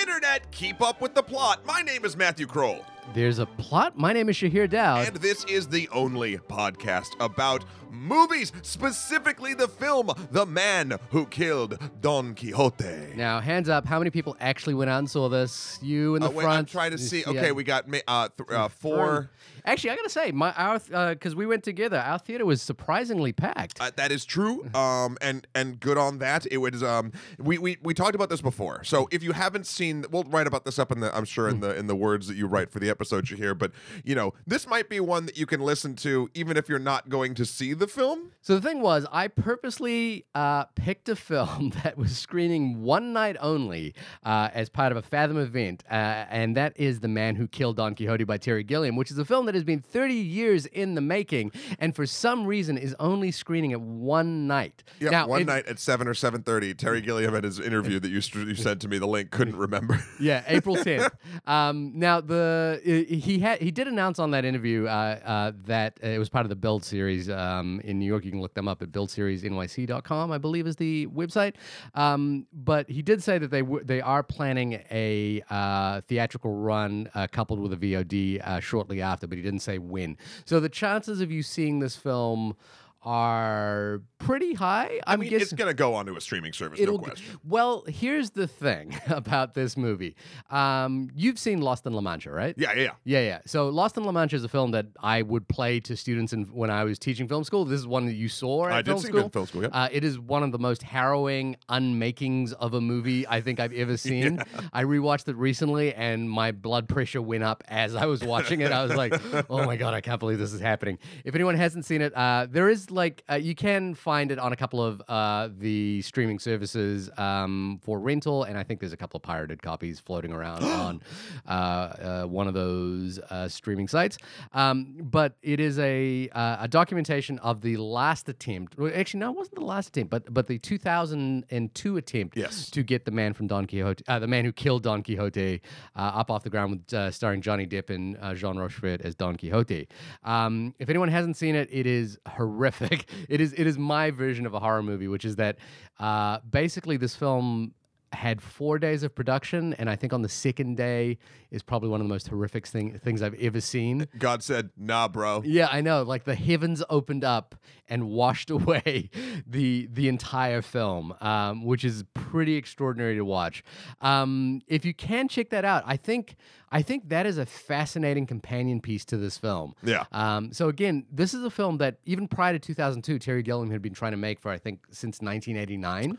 Internet, keep up with the plot. My name is Matthew Kroll, There's a plot. My name is Shahir Dowd. and this is the only podcast about movies, specifically the film The Man Who Killed Don Quixote. now, hands up, how many people actually went out and saw this? You in the Uh, wait, front. I'm trying to see. uh, Okay, we got uh, th- uh, four. Actually, I gotta say, my our because we went together, our theater was surprisingly packed. Uh, that is true, um, and and good on that. It was um, we, we we talked about this before. So if you haven't seen, we'll write about this up in the I'm sure in the in the words that you write for the episode you hear. But you know, this might be one that you can listen to even if you're not going to see the film. So the thing was, I purposely uh, picked a film that was screening one night only uh, as part of a Fathom event, uh, and that is The Man Who Killed Don Quixote by Terry Gilliam, which is a film that has been 30 years in the making, and for some reason is only screening at one night. Yeah, Now, one night at seven or seven thirty, Terry Gilliam at his interview that you st- you sent to me the link couldn't remember. Yeah, April 10th. um, now the he had he did announce on that interview uh, uh, that it was part of the Build series um, in New York. You can look them up at buildseriesnyc.com, I believe is the website. Um, but he did say that they w- they are planning a uh, theatrical run uh, coupled with a VOD uh, shortly after, but he didn't say when. So the chances of you seeing this film are pretty high. I I'm mean, guessing it's gonna go onto a streaming service, no question. well, here's the thing about this movie. Um, you've seen Lost in La Mancha, right? Yeah, yeah, yeah. Yeah, yeah. So Lost in La Mancha is a film that I would play to students in, when I was teaching film school. This is one that you saw at I did see it in film school. Yeah. Uh, it is one of the most harrowing unmakings of a movie I think I've ever seen. I rewatched it recently, and my blood pressure went up as I was watching it. I was like, "Oh my god, I can't believe this is happening." If anyone hasn't seen it, uh, there is like uh, you can find it on a couple of uh, the streaming services um, for rental, and I think there's a couple of pirated copies floating around on uh, uh, one of those uh, streaming sites. Um, but it is a uh, a documentation of the last attempt. Well, actually, no, it wasn't the last attempt, but but the 2002 attempt Yes. to get the man from Don Quixote, uh, the man who killed Don Quixote, uh, up off the ground with uh, starring Johnny Depp and uh, Jean Rochefort as Don Quixote. Um, if anyone hasn't seen it, it is horrific. It is it is my version of a horror movie, which is that uh, basically this film had four days of production, and I think on the second day is probably one of the most horrific thing, things I've ever seen. God said, "Nah, bro." Yeah, I know. Like the heavens opened up and washed away the the entire film, um, which is pretty extraordinary to watch. Um, if you can check that out, I think I think that is a fascinating companion piece to this film. Yeah. Um, so again, this is a film that even prior to 2002, Terry Gilliam had been trying to make for I think since 1989.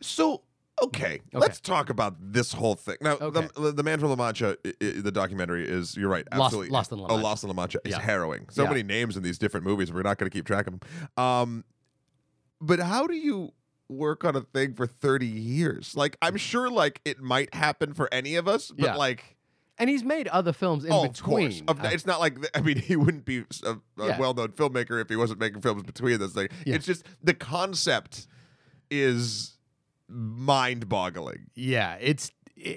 So okay, let's talk about this whole thing. Now, Okay. the, the Man from La Mancha, i- i- the documentary is you're right, absolutely. Lost in La Mancha. Oh. Lost in La Mancha is Yeah. harrowing. So Yeah. many names in these different movies. We're not going to keep track of them. Um, but how do you work on a thing for 30 years? Like, I'm sure, like it might happen for any of us, but Yeah. like. And he's made other films in oh, of between. course. Of- Uh, it's not like I mean, he wouldn't be a, a well-known filmmaker if he wasn't making films between this thing. It's just the concept is mind-boggling. Yeah, it's. Eh,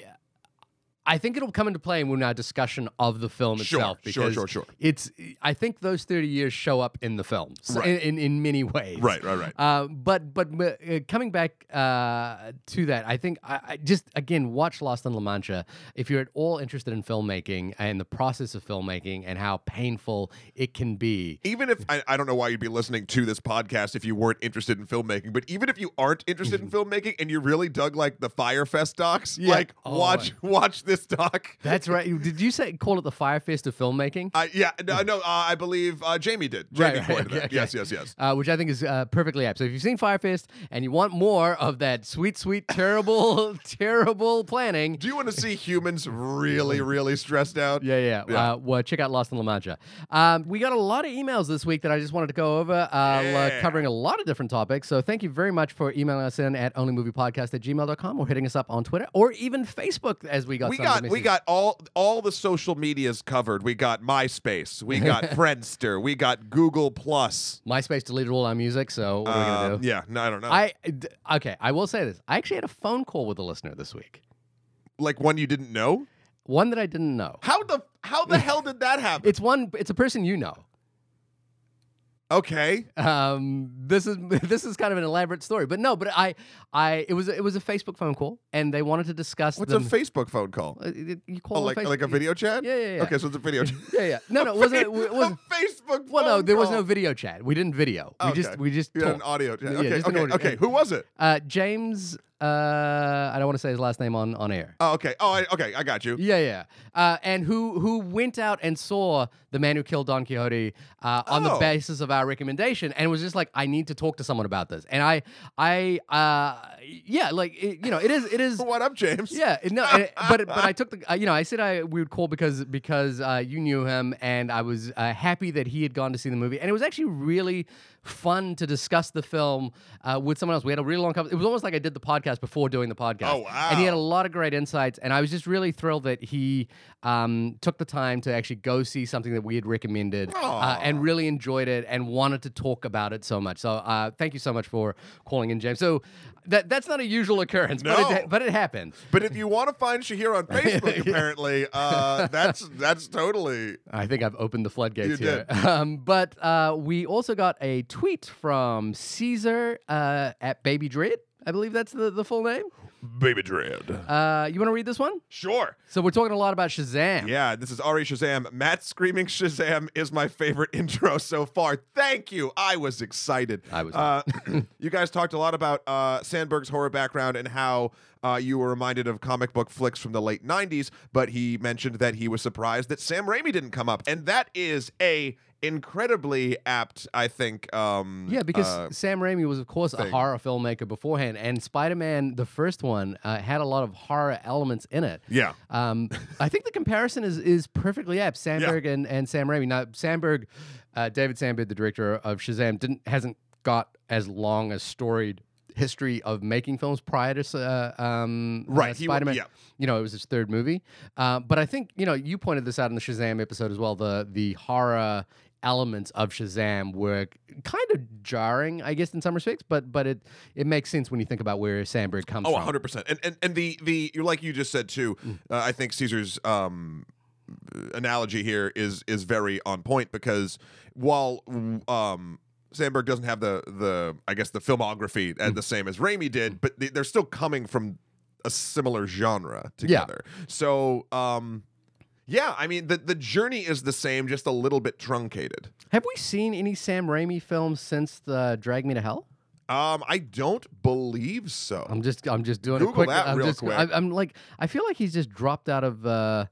I think it'll come into play in our discussion of the film Sure, itself. sure, because sure, sure. It's. I think those thirty years show up in the film so- Right. in, in in many ways. Right, right, right. Uh, but but uh, coming back uh, to that, I think I, I just again watch Lost in La Mancha. If you're at all interested in filmmaking and the process of filmmaking and how painful it can be, even if I, I don't know why you'd be listening to this podcast if you weren't interested in filmmaking, but even if you aren't interested in filmmaking and you really dug like the Fyre Fest docs, Yeah. like Oh, watch watch this doc. that's right. Did you say call it the fire Fyre Fest of filmmaking? Uh, yeah, no, no uh, I believe uh, Jamie did. Jamie Right, right, okay, okay. Yes, yes, yes. uh, which I think is uh, perfectly apt. So if you've seen Fire Fyre Fest and you want more of that sweet, sweet, terrible, terrible planning, Do you want to see humans really, really stressed out? yeah, yeah, Yeah. Uh, well, check out Lost in La Mancha. Um, we got a lot of emails this week that I just wanted to go over, uh, Yeah. covering a lot of different topics. So thank you very much for emailing us in at onlymoviepodcast at gmail.com or hitting us up on Twitter or even Facebook as we got we got we got all all the social medias covered. We got MySpace, we got Friendster, we got Google Plus. MySpace deleted all our music, so what are we going to Um, do? yeah, no, I don't know. I d- okay. I will say this. I actually had a phone call with a listener this week. like one you didn't know. One that I didn't know. How the how the hell did that happen? It's one. It's a person you know. Okay. Um, this is this is kind of an elaborate story, but no, but I I it was it was a Facebook phone call, and they wanted to discuss. What's the, a Facebook phone call? Uh, You call Oh, like Facebook- like a video chat? Yeah, yeah, yeah. Okay, so it's a video chat. Yeah, yeah. No, no, it wasn't. It wasn't. a Facebook Well, no, there was no video chat. We didn't video. We just Okay. we just You had an audio chat. Yeah, Okay, okay, audio- okay. Who was it? Uh, James. Uh, I don't want to say his last name on on air. Oh, okay. Oh, I, okay. I got you. Yeah, yeah. Uh, and who who went out and saw the man who killed Don Quixote uh, on the Oh. basis of our recommendation, and was just like, I need to talk to someone about this. And I, I, uh, yeah, like it, you know, it is, it is. What up, James? Yeah, it- no, it- but but I took the uh, you know I said I we would call because because uh, you knew him and I was uh, happy that he had gone to see the movie and it was actually really fun to discuss the film uh, with someone else. We had a really long conversation. It was almost like I did the podcast before doing the podcast. Oh, And he had a lot of great insights and I was just really thrilled that he um, took the time to actually go see something that we had recommended uh, and really enjoyed it and wanted to talk about it so much. So uh, thank you so much for calling in, James. So that that's not a usual occurrence, but it, but it happened. But if you want to find Shahir on Facebook, apparently, uh, that's that's totally. I think I've opened the floodgates You here. Um, but uh, we also got a tweet from Caesar uh, at Baby Dread. I believe that's the, the full name. Baby Dread. Uh, you want to read this one? Sure. So we're talking a lot about Shazam. Yeah, this is Ari Shazam. Matt screaming Shazam is my favorite intro so far. Thank you. I was excited. I was Uh, you guys talked a lot about uh, Sandberg's horror background and how uh, you were reminded of comic book flicks from the late 90s, but he mentioned that he was surprised that Sam Raimi didn't come up. And that is a incredibly apt, I think. Um, Yeah, because uh, Sam Raimi was, of course, a horror filmmaker beforehand, and Spider-Man, the first one, uh, had a lot of horror elements in it. yeah. Um, I think the comparison is is perfectly apt. Sandberg and, and Sam Raimi. Now, Sandberg, uh, David Sandberg, the director of Shazam, didn't hasn't got as long a storied history of making films prior to uh, um, uh, Right, he wa- Spider-Man. yeah. You know, it was his third movie. Uh, but I think you know you pointed this out in the Shazam episode as well. The the horror elements of Shazam were kind of jarring, I guess, in some respects. But but it it makes sense when you think about where Sandberg comes from. Oh, from. 100%. And, and and the the you like you just said too. Mm. Uh, I think Caesar's um analogy here is is very on point because while um Sandberg doesn't have the the I guess the filmography Mm. the same as Raimi did, but they, they're still coming from a similar genre together. So um yeah, I mean the the journey is the same, just a little bit truncated. Have we seen any Sam Raimi films since the Drag Me to Hell? Um, I don't believe so. I'm just I'm just doing Google a quick. that I'm real just quick. I, I'm like I feel like he's just dropped out of uh,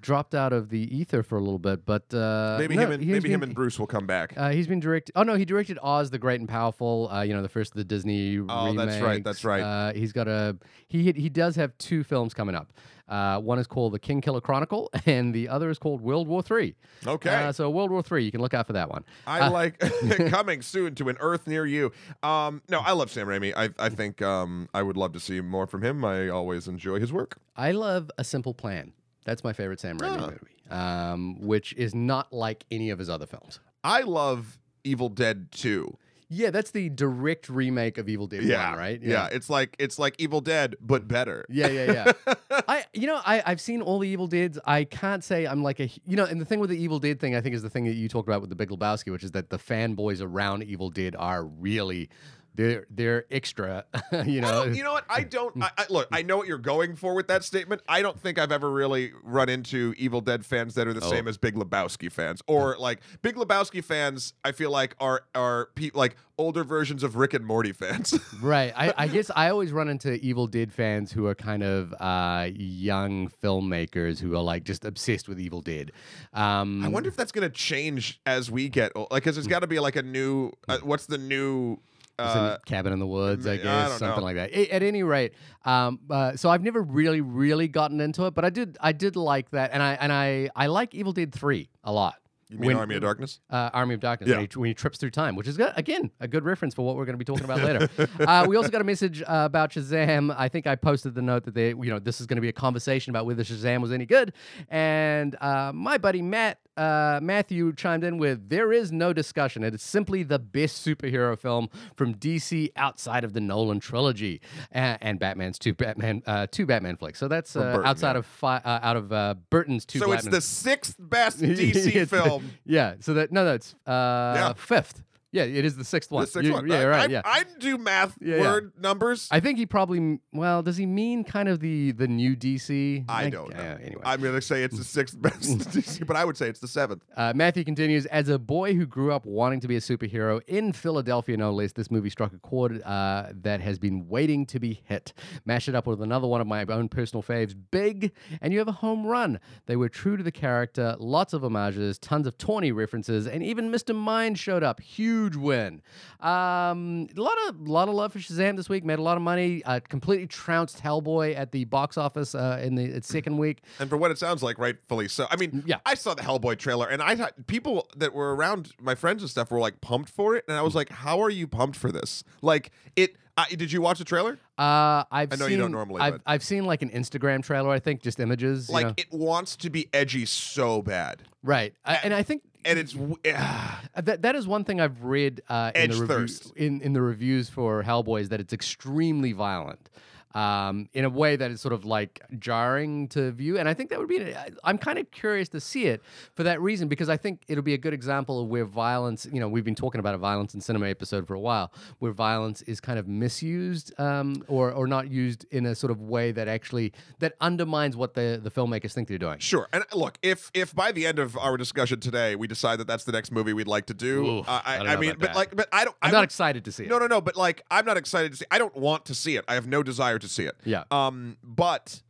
dropped out of the ether for a little bit. But uh, maybe no, him and maybe him and Bruce will come back. Uh, he's been directed. Oh no, he directed Oz the Great and Powerful. Uh, you know, the first of the Disney. Oh, that's right, that's right. Uh, he's got a he he does have two films coming up. Uh, one is called The King Killer Chronicle, and the other is called World War Three. Okay. Uh, so World War Three, you can look out for that one. I like coming soon to an Earth near you. Um, no, I love Sam Raimi. I, I think um, I would love to see more from him. I always enjoy his work. I love A Simple Plan. That's my favorite Sam Raimi movie, um, which is not like any of his other films. I love Evil Dead 2. Yeah, that's the direct remake of Evil Dead Yeah, 1, right? Yeah. it's like it's like Evil Dead but better. Yeah, yeah, yeah. I, you know, I, I've seen all the Evil Deads. I can't say I'm like a, you know, and the thing with the Evil Dead thing, I think, is the thing that you talked about with the Big Lebowski, which is that the fanboys around Evil Dead are really, they're they're extra. you know, you know what? I don't. I, I, look, I know what you're going for with that statement. I don't think I've ever really run into Evil Dead fans that are the Oh. same as Big Lebowski fans, or like Big Lebowski fans. I feel like are are pe- like older versions of Rick and Morty fans. right? I, I guess I always run into Evil Dead fans who are kind of uh, young filmmakers who are like just obsessed with Evil Dead. Um, I wonder if that's gonna change as we get old. Like, cause there's got to be like a new. Uh, what's the new? Uh, Cabin in the Woods, I I guess, don't something know. like that. A- At any rate, um, uh, so I've never really, really gotten into it, but I did, I did like that, and I and I, I like Evil Dead Three a lot. you mean When- Army of Darkness? Uh, Army of Darkness, when, Yeah. he, when he trips through time, which is again a good reference for what we're going to be talking about later. uh, we also got a message uh, about Shazam. I think I posted the note that they, you know, this is going to be a conversation about whether Shazam was any good, and uh, my buddy Matt. Uh, Matthew chimed in with, "There is no discussion. It is simply the best superhero film from DC outside of the Nolan trilogy and, and Batman's two Batman uh, two Batman flicks. So that's uh, Burton, outside yeah. of fi- uh, out of uh, Burton's two. So it's the sixth best DC It's the- film. yeah. So that no, no, it's uh, Yeah. fifth. Yeah, it is the sixth one. The sixth You- one. Yeah, I, right. I, yeah. I do math Yeah, yeah. word numbers. I think he probably well, does he mean kind of the the new DC? I don't know. uh, anyway, I'm gonna say it's the sixth best, DC, but I would say it's the seventh. Uh, Matthew continues As a boy who grew up wanting to be a superhero in Philadelphia, no less, this movie struck a chord uh, that has been waiting to be hit. Mash it up with another one of my own personal faves, Big, and you have a home run. They were true to the character, lots of homages, tons of tawny references, and even Mr. Mind showed up. Huge win. Um, a lot of lot of love for Shazam this week. Made a lot of money. Uh, completely trounced Hellboy at the box office uh, in the its second week. And for what it sounds like, rightfully so. I mean, Yeah. I saw the Hellboy trailer, and I thought people that were around my friends and stuff were like pumped for it, and I was like, "How are you pumped for this?" Like it. I, did you watch the trailer? Uh, I've I know seen, you don't normally, I've, I've seen like an Instagram trailer. I think just images. you Like know. it wants to be edgy so bad, right? I, and I think and it's uh, that that is one thing I've read uh, in the review, in in the reviews for Hellboy is that it's extremely violent. Um, in a way that is sort of like jarring to view, and I think that would be. I- I'm kind of curious to see it for that reason because I think it'll be a good example of where violence. You know, we've been talking about a violence in cinema episode for a while, where violence is kind of misused um, or or not used in a sort of way that actually that undermines what the the filmmakers think they're doing. sure. And look, if if by the end of our discussion today we decide that that's the next movie we'd like to do, Ooh, uh, I I, I mean, but that. like, but I don't. I'm I not would- excited to see it. No, no, no. But like, I'm not excited to see. I don't want to see it. I have no desire to see it. Yeah. Um, but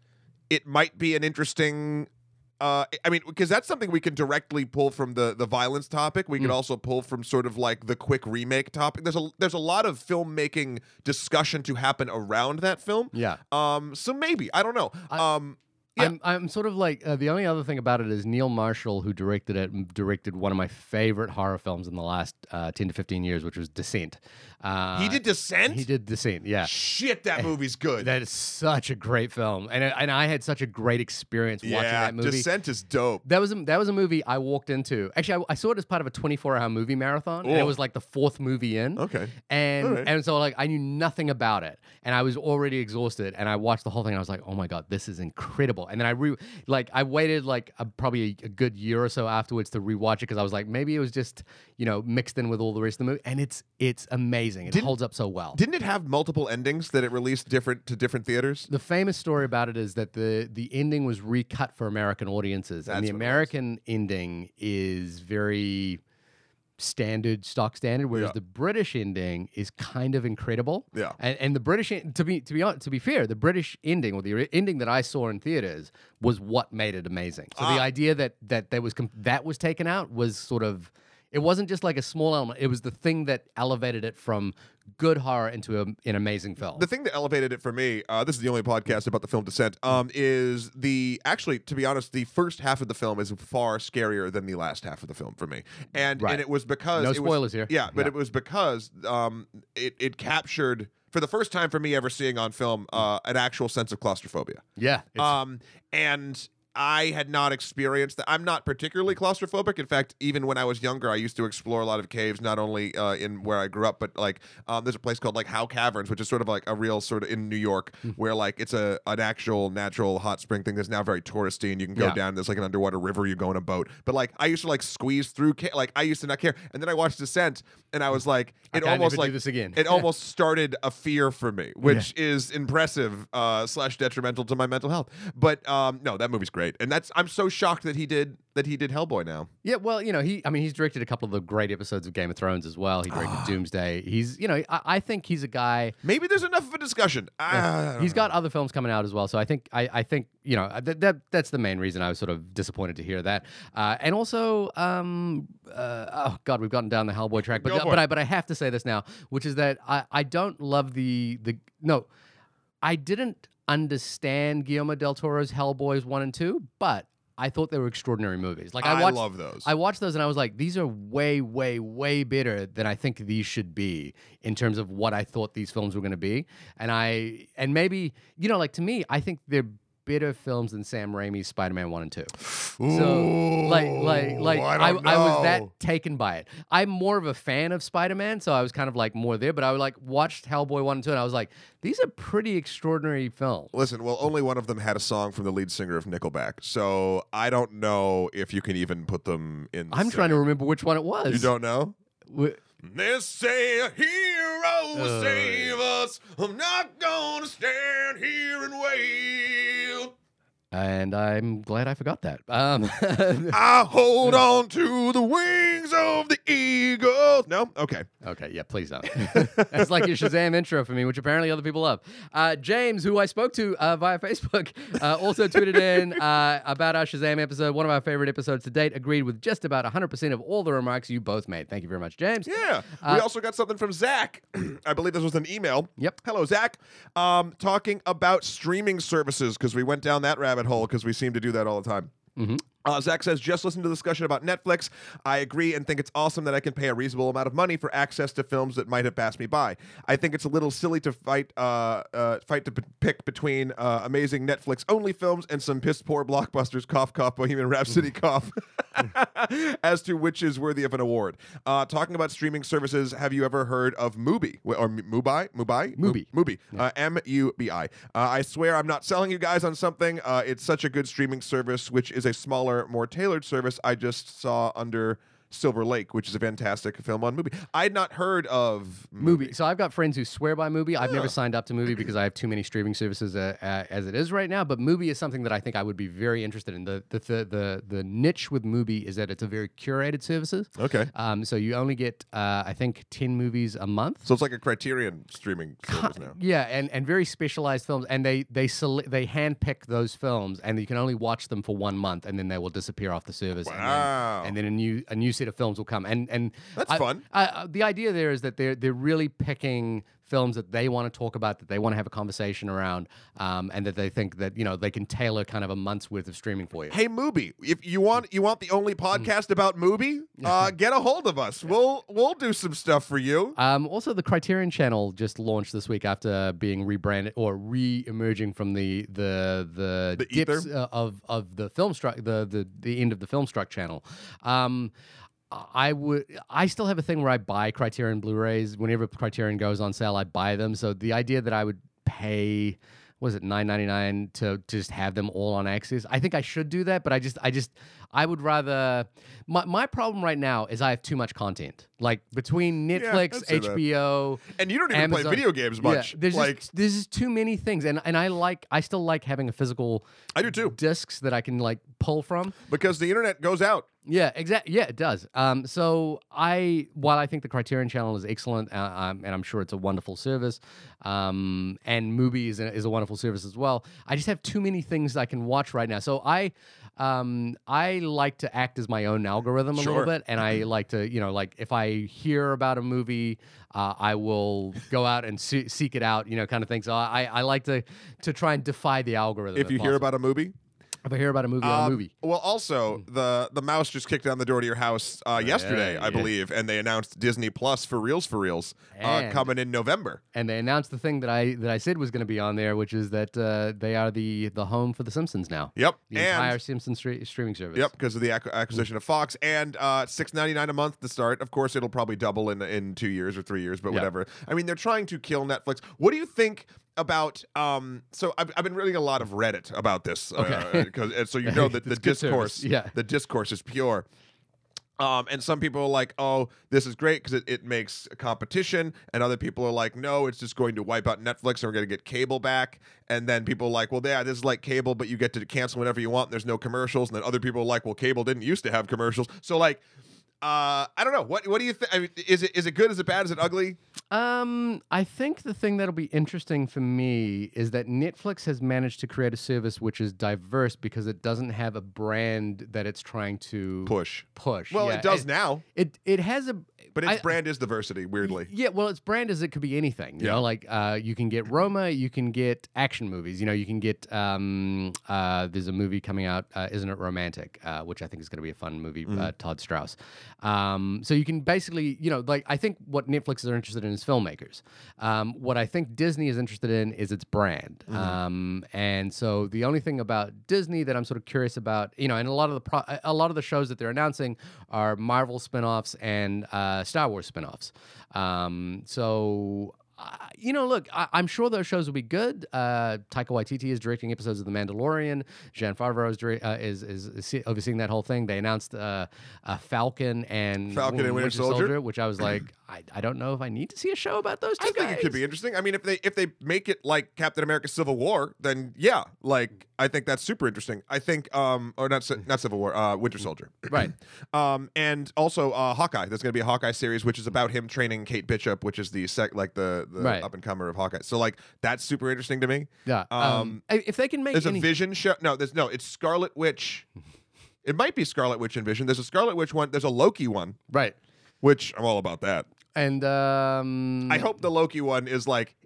it might be an interesting. Uh, I mean, because that's something we can directly pull from the the violence topic. We could Mm. also pull from sort of like the quick remake topic. There's a there's a lot of filmmaking discussion to happen around that film. Yeah. Um, so maybe I don't know. I- um, Yeah. I'm, I'm sort of like uh, the only other thing about it is Neil Marshall, who directed it, directed one of my favorite horror films in the last uh, 10 to 15 years, which was Descent. Uh, he did Descent. He did Descent, yeah. Shit, that movie's good. That is such a great film, and I- and I had such a great experience watching that movie. Descent is dope. That was a, that was a movie I walked into. Actually, I, I saw it as part of a 24 hour movie marathon, and it was like the fourth movie in. Okay. And right. and so like I knew nothing about it, and I was already exhausted, and I watched the whole thing. And I was like, oh my god, this is incredible. And then I re like I waited like a, probably a, a good year or so afterwards to rewatch it because I was like, maybe it was just you know mixed in with all the rest of the movie, and it's it's amazing. It Didn't- holds up so well. Didn't it have multiple endings that it released different to different theaters? the famous story about it is that the the ending was recut for American audiences, and the it. American ending is very standard, stock standard, whereas Yeah. the British ending is kind of incredible. Yeah. and, and the British to be to be hon- to be fair, the British ending or the ending that I saw in theaters was what made it amazing. So the Ah. idea that that there was that was taken out was sort of. It wasn't just like a small element. It was the thing that elevated it from good horror into a, an amazing film. The thing that elevated it for me, uh, this is the only podcast about the film Descent, um, is the actually, to be honest, the first half of the film is far scarier than the last half of the film for me, and Right. and it was because No it was- spoilers here. Yeah, but Yeah. it was because um, it it captured for the first time for me ever seeing on film uh, an actual sense of claustrophobia. yeah, Um, and I had not experienced that. I'm not particularly claustrophobic. In fact, even when I was younger, I used to explore a lot of caves, not only uh, in where I grew up, but like um, there's a place called like Howe Caverns, which is sort of like a real sort of in New York, Hmm. where like it's a an actual natural hot spring thing that's now very touristy, and you can go Yeah. down. There's like an underwater river. You go in a boat, but like I used to like squeeze through. Ca- like I used to not care, and then I watched Descent, and I was like, I it can't almost like this again. it almost started a fear for me, which is impressive uh, slash detrimental to my mental health. But um, no, that movie's great, and that's I'm so shocked that he did that he did Hellboy now. Yeah, well, you know, he, I mean, he's directed a couple of the great episodes of Game of Thrones as well. He directed Doomsday. He's, you know, I, I think he's a guy. Maybe there's enough of a discussion. Don't He's know. got other films coming out as well. So I think, I, I think, you know, that, that that's the main reason I was sort of disappointed to hear that. Uh, and also, um, uh, oh God, we've gotten down the Hellboy track, but for but. I but I have to say this now, which is that I, I don't love the the no, I didn't understand Guillermo del Toro's Hellboys one and two, but. I thought they were extraordinary movies. Like I I love those. I watched those and I was like, these are way, way, way better than I think these should be in terms of what I thought these films were going to be. And I, and maybe, you know, like to me, I think they're better films than Sam Raimi's Spider-Man one and two. So, like, like, like, I, I, I, was that taken by it. I'm more of a fan of Spider-Man, so I was kind of like more there. But I like watched Hellboy one and two, and I was like, these are pretty extraordinary films. Listen, well, only one of them had a song from the lead singer of Nickelback, so I don't know if you can even put them in. I'm trying to remember which one it was. You don't know? They say a hero will oh, save us. I'm not gonna stand here and wait. And I'm glad I forgot that. Um, I hold on to the wings of the eagle. No? Okay. okay, yeah, please don't. That's like your Shazam intro for me, which apparently other people love. Uh, James, who I spoke to uh, via Facebook, uh, also tweeted in uh, about our Shazam episode, one of our favorite episodes to date, agreed with just about 100% of all the remarks you both made. Thank you very much, James. Yeah. Uh, we also got something from Zach. I believe this was an email. Yep. Hello, Zach. Um, talking about streaming services because we went down that rabbit hole because we seem to do that all the time. Mhm. Uh, Zach says, just listen to the discussion about Netflix. I agree and think it's awesome that I can pay a reasonable amount of money for access to films that might have passed me by. I think it's a little silly to fight uh, uh, fight to p- pick between uh, amazing Netflix only films and some piss poor blockbusters, cough cough, Bohemian Rhapsody cough, as to which is worthy of an award. Uh, talking about streaming services, have you ever heard of Mubi or Mubi? Mubi? Mubi. Mubi. Uh, M U B I. Uh, swear I'm not selling you guys on something. Uh, it's such a good streaming service, which is a smaller, more tailored service I just saw under Silver Lake, which is a fantastic film on movie. I had not heard of Movie. So I've got friends who swear by Movie. I've never signed up to Movie because I have too many streaming services uh, uh, as it is right now. But Movie is something that I think I would be very interested in. The the the the, the niche with Movie is that it's a very curated services. Okay. Um, so you only get uh, I think ten movies a month. So it's like a Criterion streaming service now. Yeah, and, and very specialized films, and they they sele- they handpick those films, and you can only watch them for one month, and then they will disappear off the service. and then- Wow. And then, a new a new set of films will come, and and That's I- fun. I- uh, the idea there is that they're they're really picking films that they want to talk about, that they want to have a conversation around, um, and that they think that you know they can tailor kind of a month's worth of streaming for you. Hey Mubi, if you want you want the only Hmm. podcast about Mubi, uh, get a hold of us. We'll we'll do some stuff for you. Um, also, the Criterion Channel just launched this week after being rebranded or re-emerging from the the the, The dips uh, of of the FilmStruck the, the the end of the FilmStruck channel. Um, I would. I still have a thing where I buy Criterion Blu-rays whenever Criterion goes on sale. I buy them. So the idea that I would pay was it nine ninety nine to just have them all on access? I think I should do that, but I just I just I would rather. My my problem right now is I have too much content. Like between Netflix, I'd say that. HBO, And you don't even Amazon- play video games much. Yeah, there's like just there's just too many things, and and I like I still like having a physical I do too, discs that I can like pull from. because the internet goes out. Yeah, exactly. Yeah, it does. Um, so I, while I think the Criterion Channel is excellent, uh, um, and I'm sure it's a wonderful service, um, and Mubi is a, is a wonderful service as well. I just have too many things I can watch right now. So I, um, I like to act as my own algorithm a Sure. little bit, and I like to, you know, like if I hear about a movie, uh, I will go out and see- seek it out, you know, kind of thing. So I, I like to to try and defy the algorithm. If you hear about a movie, if I hear about a movie on a Um, movie. Well, also the the mouse just kicked down the door to your house uh, yesterday, I believe, and they announced Disney Plus for reals for reals uh, And- coming in November. and they announced the thing that I that I said was going to be on there, which is that uh, they are the the home for the Simpsons now. Yep, The and entire Simpsons stre- streaming service. Yep, because of the ac- acquisition of Fox, and uh, six ninety nine a month to start. Of course, it'll probably double in in two years or three years, but Yeah. whatever. I mean, they're trying to kill Netflix. What do you think about? Um, so I've, I've been reading a lot of Reddit about this, Okay. because and so you know that the discourse, service. Yeah. the discourse is pure. Um, and some people are like, oh, this is great because it, it makes competition. And other people are like, no, it's just going to wipe out Netflix and we're going to get cable back. And then people are like, well, yeah, this is like cable, but you get to cancel whenever you want. And there's no commercials. And then other people are like, well, cable didn't used to have commercials. So, like, uh, I don't know. What what do you think? I mean, is it is it good? Is it bad? Is it ugly? Um, I think the thing that'll be interesting for me is that Netflix has managed to create a service which is diverse because it doesn't have a brand that it's trying to Push. push. Well, Yeah, it does It, now, it it has a but its I- brand is diversity. Weirdly, Yeah, well, its brand is it could be anything. You Yeah. know, like uh, you can get Roma, you can get action movies. You know, you can get um, uh, there's a movie coming out, uh, Isn't It Romantic, uh, which I think is going to be a fun movie. Uh, Todd Strauss. Um, so you can basically, you know, like I think what Netflix is interested in is filmmakers. Um, what I think Disney is interested in is its brand. Um, and so the only thing about Disney that I'm sort of curious about, you know, and a lot of the pro- a lot of the shows that they're announcing are Marvel spin-offs and uh, Star Wars spin-offs. Um, so. Uh, you know, look, I, I'm sure those shows will be good. Uh, Taika Waititi is directing episodes of The Mandalorian. Jon Favreau is, uh, is, is, is overseeing that whole thing. They announced uh, uh, Falcon and Falcon and Winter Soldier. which I was like, I, I don't know if I need to see a show about those two I think it could be interesting. I mean, if they if they make it like Captain America: Civil War, then yeah, like I think that's super interesting. I think, um, or not not Civil War, uh, Winter Soldier, Right. um, and also uh, Hawkeye. There's going to be a Hawkeye series, which is about him training Kate Bishop, which is the sec like the, the Right. up and comer of Hawkeye. So like that's super interesting to me. Yeah. Um, Um, if they can make There's any, a Vision show. No, there's no. It's Scarlet Witch. It might be Scarlet Witch and Vision. There's a Scarlet Witch one. There's a Loki one, right. which I'm all about that. And um, I hope the Loki one is like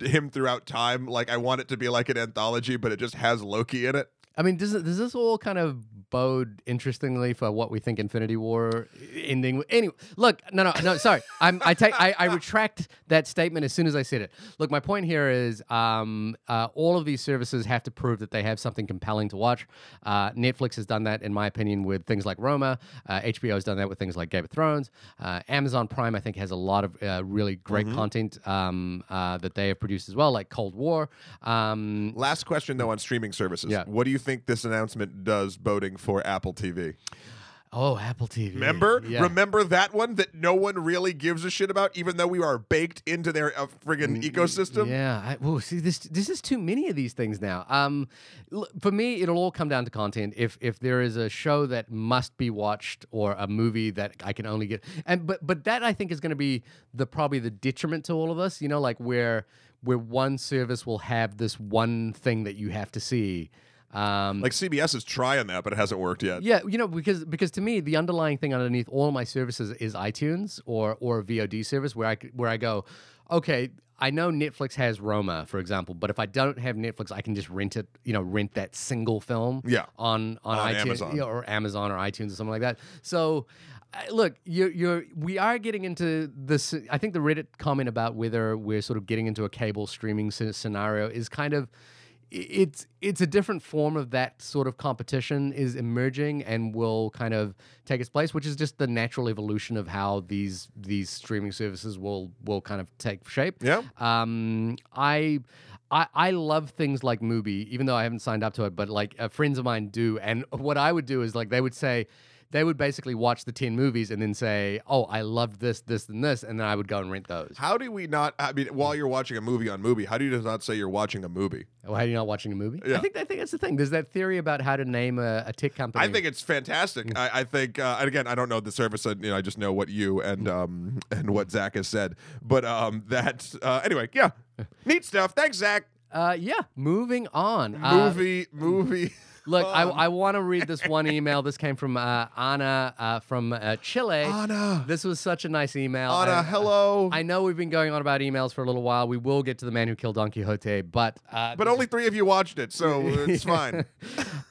him throughout time. Like I want it to be like an anthology, but it just has Loki in it. I mean, does does this all kind of bode interestingly for what we think Infinity War ending? with- Anyway, look, no, no, no. Sorry, I'm, I take, I, I retract that statement as soon as I said it. Look, my point here is, um, uh, all of these services have to prove that they have something compelling to watch. Uh, Netflix has done that, in my opinion, with things like Roma. Uh, HBO has done that with things like Game of Thrones. Uh, Amazon Prime, I think, has a lot of uh, really great content um, uh, that they have produced as well, like Cold War. Um, Last question though on streaming services. Yeah. What do you think this announcement does boding for Apple TV? oh, Apple TV. Remember? Yeah. Remember that one that no one really gives a shit about, even though we are baked into their uh, friggin' ecosystem? Mm, Yeah, I, well, see, this this is too many of these things now. Um, l- for me, it'll all come down to content. If if there is a show that must be watched or a movie that I can only get, and but but that I think is going to be the probably the detriment to all of us. You know, like where where one service will have this one thing that you have to see. Um, Like CBS is trying that, but it hasn't worked yet. yeah, you know, because because to me, the underlying thing underneath all my services is iTunes or or a VOD service where I where I go, okay, I know Netflix has Roma, for example, but if I don't have Netflix, I can just rent it, you know, rent that single film, Yeah. on on, On iTunes Amazon. you know, or Amazon or iTunes or something like that. So. uh, Look, you're, you're, we are getting into this. I think the Reddit comment about whether we're sort of getting into a cable streaming scenario is kind of, it's it's a different form of that sort of competition is emerging and will kind of take its place, which is just the natural evolution of how these these streaming services will will kind of take shape. Yeah. Um, I. I, I love things like Mubi, even though I haven't signed up to it, but like uh, friends of mine do. And what I would do is like they would say, they would basically watch the 10 movies and then say, oh, I loved this, this, and this. And then I would go and rent those. How do we not? I mean, while you're watching a movie on movie, how do you not say you're watching a movie? Why are you not watching a movie? Yeah. I think I think that's the thing. There's that theory about how to name a, a tech company. I think it's fantastic. I, I think, uh, and again, I don't know the service. You know, I just know what you and um and what Zach has said. But um, that uh, anyway, yeah, neat stuff. Thanks, Zach. Uh, yeah. Moving on. Uh, Movie, movie. look, I. I want to read this one email. This came from uh, Anna uh, from uh, Chile. Anna, This was such a nice email. Anna, I- hello. I know we've been going on about emails for a little while. We will get to the man who killed Don Quixote, but uh, but only three of you watched it, so it's fine.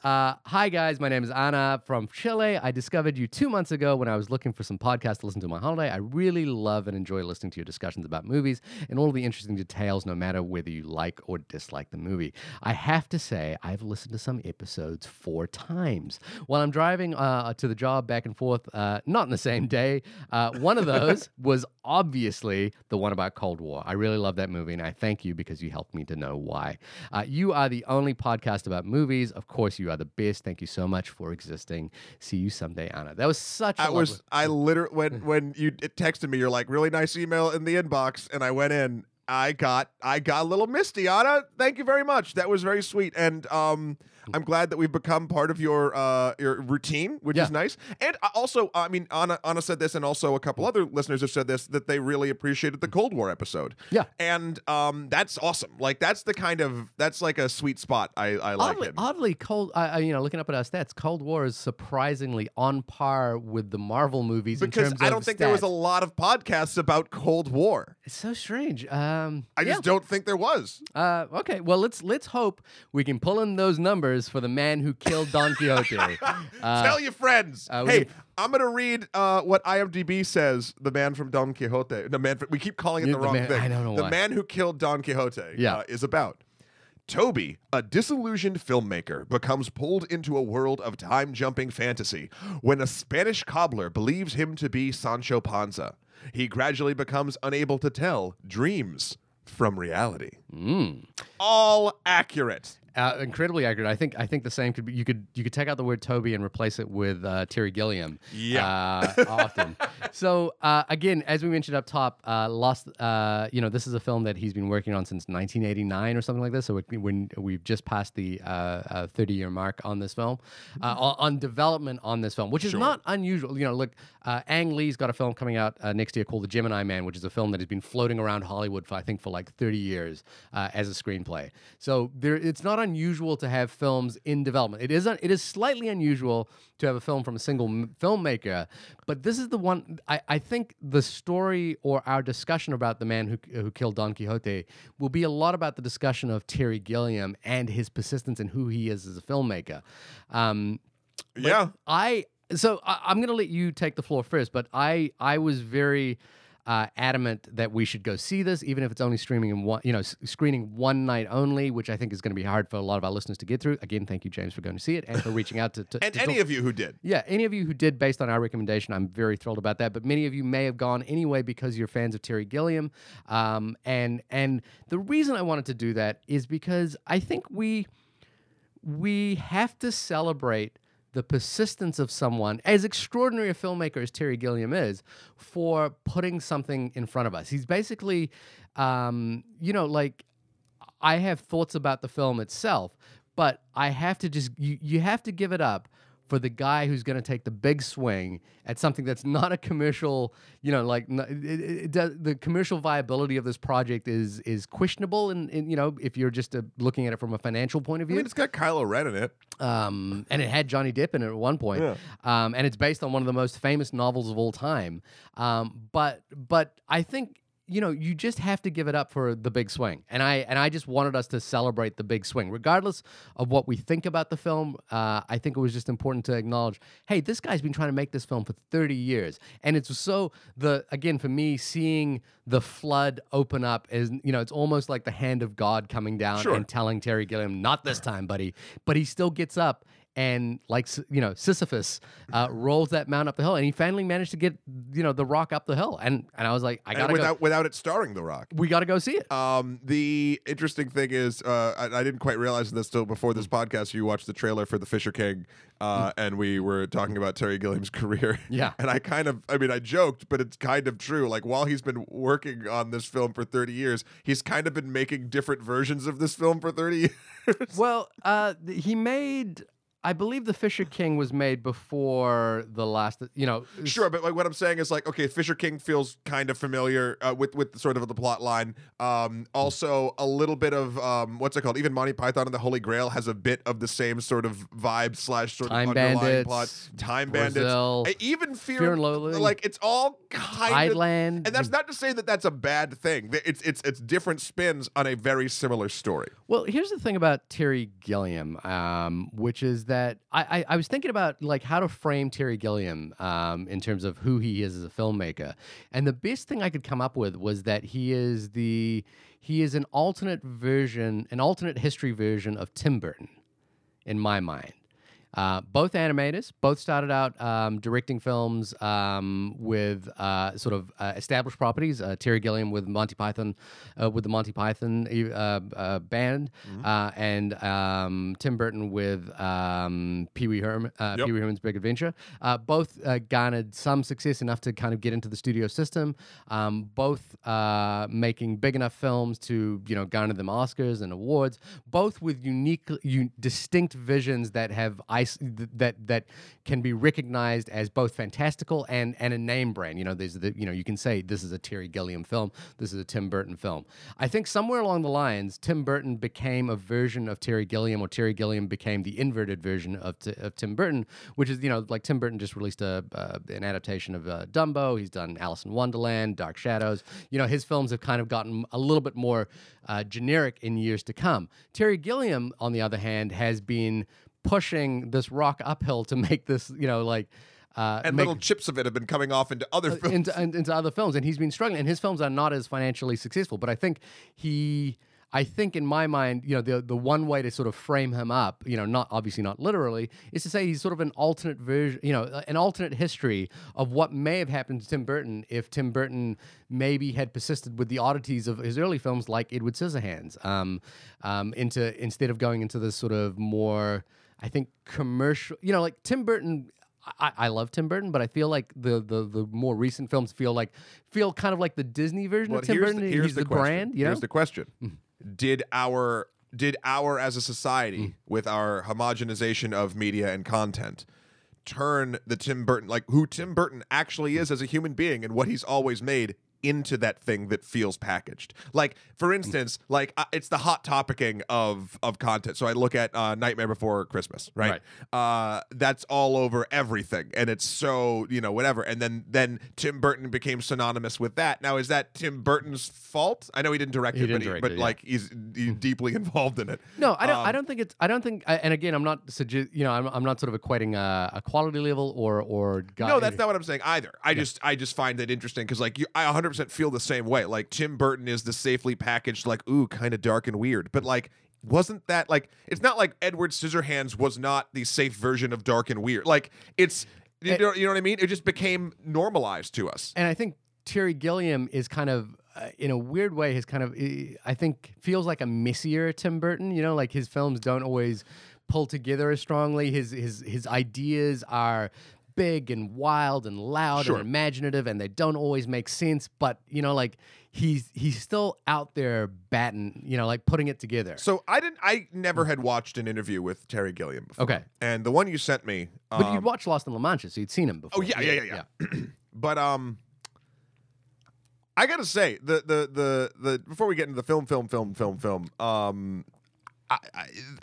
Uh, hi, guys. My name is Anna from Chile. I discovered you two months ago when I was looking for some podcasts to listen to on my holiday. I really love and enjoy listening to your discussions about movies and all the interesting details, no matter whether you like or dislike the movie. I have to say, I've listened to some episodes four times while I'm driving uh, to the job back and forth, uh, not in the same day. Uh, one of those was obviously the one about Cold War. I really love that movie, and I thank you because you helped me to know why. Uh, you are the only podcast about movies. Of course, you are the best. Thank you so much for existing. See you someday, Anna. That was such a I lovely- was, I literally when when you texted me, you're like, really nice email in the inbox, and I went in. I got I got a little misty, Anna. Thank you very much. That was very sweet, and um, I'm glad that we've become part of your uh your routine, which Yeah. is nice. And also, I mean, Anna Anna said this, and also a couple other listeners have said this that they really appreciated the Cold War episode. Yeah. and um, that's awesome. Like that's the kind of that's like a sweet spot I I like Oddly, it. oddly, cold. Uh, uh, you know, looking up at our stats, Cold War is surprisingly on par with the Marvel movies in because I don't think there was a lot of podcasts about Cold War. It's so strange. Um, I yeah. just don't think there was. Uh, okay, well let's let's hope we can pull in those numbers for the man who killed Don Quixote. Uh, Tell your friends. uh, we hey, I'm gonna read uh, what IMDb says. The man from Don Quixote. The man. we keep calling it the the wrong man- thing. I don't know the why. man who killed Don Quixote. Yeah. uh, is about. Toby, a disillusioned filmmaker, becomes pulled into a world of time jumping fantasy when a Spanish cobbler believes him to be Sancho Panza. He gradually becomes unable to tell dreams from reality. mm. all accurate. Uh, incredibly accurate. I think I think the same could be. You could you could take out the word Toby and replace it with uh, Terry Gilliam. Yeah. uh, often. so uh, again, as we mentioned up top, uh, Lost. Uh, you know, this is a film that he's been working on since 1989 or something like this. So when we've just passed the uh, 30 year mark on this film, uh, on, development on this film, which is Sure. not unusual. You know, look, uh, Ang Lee's got a film coming out uh, next year called The Gemini Man, which is a film that has been floating around Hollywood for I think for like 30 years uh, as a screenplay. So there, it's not unusual to have films in development. It is un- it is slightly unusual to have a film from a single m- filmmaker, but this is the one I, I think the story or our discussion about the man who who killed Don Quixote will be a lot about the discussion of Terry Gilliam and his persistence and who he is as a filmmaker. Um, yeah. I so I, I'm going to let you take the floor first, but I I was very uh, adamant that we should go see this, even if it's only streaming in one, you know, screening one night only, which I think is going to be hard for a lot of our listeners to get through. Again, thank you, James, for going to see it and for reaching out to, to And to any talk- of you who did. yeah, any of you who did based on our recommendation, I'm very thrilled about that. But many of you may have gone anyway because you're fans of Terry Gilliam, um, and and the reason I wanted to do that is because I think we we have to celebrate the persistence of someone as extraordinary a filmmaker as Terry Gilliam is for putting something in front of us. He's basically, um, you know, like I have thoughts about the film itself, but I have to just you you have to give it up for the guy who's going to take the big swing at something that's not a commercial, you know, like it, it, does, the commercial viability of this project is is questionable, and, and you know, if you're just uh, looking at it from a financial point of I view, mean, it's got Kylo Ren in it. um, and it had Johnny Depp in it at one point. Yeah. Um, and it's based on one of the most famous novels of all time. Um, but but I think you know you just have to give it up for the big swing, and I and I just wanted us to celebrate the big swing, regardless of what we think about the film. Uh, I think it was just important to acknowledge, hey, this guy's been trying to make this film for thirty years, and it's so the again for me seeing the flood open up is you know it's almost like the hand of God coming down Sure. and telling Terry Gilliam, not this time, buddy. But he still gets up and, like, you know, Sisyphus uh, rolls that mountain up the hill. And he finally managed to get, you know, the rock up the hill. And and I was like, I got without go. without it starring The Rock. We got to go see it. Um, the interesting thing is, uh, I, I didn't quite realize this till before this podcast. You watched the trailer for The Fisher King, uh, and we were talking about Terry Gilliam's career. Yeah. and I kind of, I mean, I joked, but it's kind of true. Like while he's been working on this film for thirty years, he's kind of been making different versions of this film for thirty years. Well, uh, he made. I believe the Fisher King was made before the last. You know, Sure, but like what I'm saying is like okay, Fisher King feels kind of familiar uh, with with sort of the plot line. Um, also a little bit of um, what's it called? Even Monty Python and the Holy Grail has a bit of the same sort of vibe slash sort Time of underlying Bandits, plot. Time Brazil, Bandits, I even Fear, Fear and Loathing, like it's all kind of. And that's not to say that that's a bad thing. It's it's it's different spins on a very similar story. Well, here's the thing about Terry Gilliam, um, which is that I, I, I was thinking about like how to frame Terry Gilliam um, in terms of who he is as a filmmaker, and the best thing I could come up with was that he is the he is an alternate version, an alternate history version of Tim Burton, in my mind. Uh, both animators, both started out um, directing films um, with uh, sort of uh, established properties. Uh, Terry Gilliam with Monty Python, uh, with the Monty Python uh, band, uh, and um, Tim Burton with um, Pee Wee Herman, uh, Yep. Pee Wee Herman's Big Adventure. Uh, both uh, garnered some success enough to kind of get into the studio system. Um, both uh, making big enough films to you know garner them Oscars and awards. Both with unique, un- distinct visions that have th- that that can be recognized as both fantastical and and a name brand. You know, there's the you know you can say this is a Terry Gilliam film, this is a Tim Burton film. I think somewhere along the lines, Tim Burton became a version of Terry Gilliam, or Terry Gilliam became the inverted version of, T- of Tim Burton, which is you know like Tim Burton just released a uh, an adaptation of uh, Dumbo. He's done Alice in Wonderland, Dark Shadows. You know, his films have kind of gotten a little bit more uh, generic in years to come. Terry Gilliam, on the other hand, has been pushing this rock uphill to make this, you know, like. Uh, And make- little chips of it have been coming off into other films. into, into other films, and he's been struggling. And his films are not as financially successful, but I think he, I think in my mind, you know, the the one way to sort of frame him up, you know, not obviously not literally, is to say he's sort of an alternate version, you know, an alternate history of what may have happened to Tim Burton if Tim Burton maybe had persisted with the oddities of his early films, like Edward Scissorhands, um, um, into instead of going into this sort of more, I think, commercial. You know, like Tim Burton. I, I love Tim Burton, but I feel like the, the the more recent films feel like feel kind of like the Disney version Well, of Tim here's Burton. the, here's He's the, the, question. brand, you know. Here's the question: mm. Did our did our as a society mm. with our homogenization of media and content turn the Tim Burton like who Tim Burton actually is as a human being and what he's always made into that thing that feels packaged. Like for instance, like uh, it's the hot topicing of of content. So I look at uh, Nightmare Before Christmas, right? Uh, that's all over everything, and it's so you know whatever. And then then Tim Burton became synonymous with that. Now is that Tim Burton's fault? I know he didn't direct He it, but, didn't he- direct but it, yeah. like he's, he's deeply involved in it. No, I don't. I Um, don't think it's. I don't think. I, and again, I'm not suggest. You know, I'm, I'm not sort of equating a, a quality level or or. Guy, No, that's not what I'm saying either. I just I just find it interesting because like you, I 100% feel the same way. Like Tim Burton is the safely packaged like ooh kind of dark and weird, but like wasn't that like it's not like Edward Scissorhands was not the safe version of dark and weird. Like it's you Eh. know, you know what I mean? It just became normalized to us. And I think Terry Gilliam is kind of, uh, in a weird way, his kind of. uh, I think feels like a messier Tim Burton. You know, like his films don't always pull together as strongly. His his his ideas are big and wild and loud Sure. and imaginative and they don't always make sense but you know like he's he's still out there batting you know like putting it together So I didn't I never had watched an interview with Terry Gilliam before. Okay. And the one you sent me but um, you'd watched Lost in La Mancha so you'd seen him before Oh yeah, yeah, yeah, yeah. but um, I gotta say the the the the before we get into the film, film, film, film, film, um, I,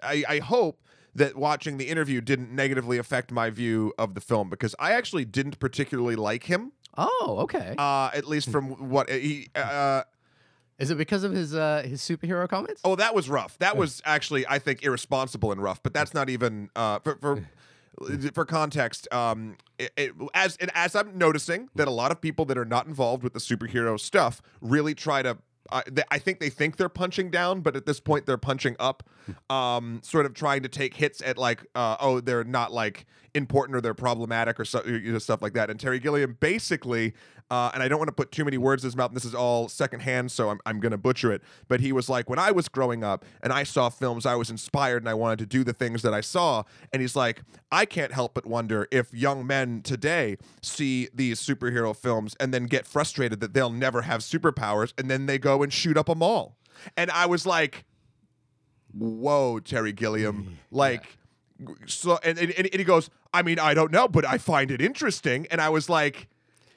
I I hope that watching the interview didn't negatively affect my view of the film because I actually didn't particularly like him. oh okay Uh, at least from what he. Uh, is it because of his uh his superhero comments oh, that was rough. That was actually, I think, irresponsible and rough. But that's not even uh, for for for context. Um, it, it, as and as I'm noticing that a lot of people that are not involved with the superhero stuff really try to. Uh, they, I think they think they're punching down, but at this point they're punching up, um, sort of trying to take hits at like, uh, oh, they're not like important or they're problematic or so, you know, stuff like that. And Terry Gilliam basically, uh, and I don't want to put too many words in his mouth. And this is all secondhand, so I'm, I'm going to butcher it. But he was like, when I was growing up and I saw films, I was inspired and I wanted to do the things that I saw. And he's like, I can't help but wonder if young men today see these superhero films and then get frustrated that they'll never have superpowers, and then they go and shoot up a mall. And I was like, whoa, Terry Gilliam, like. So and, and, and he goes, I mean, I don't know, but I find it interesting. And I was like,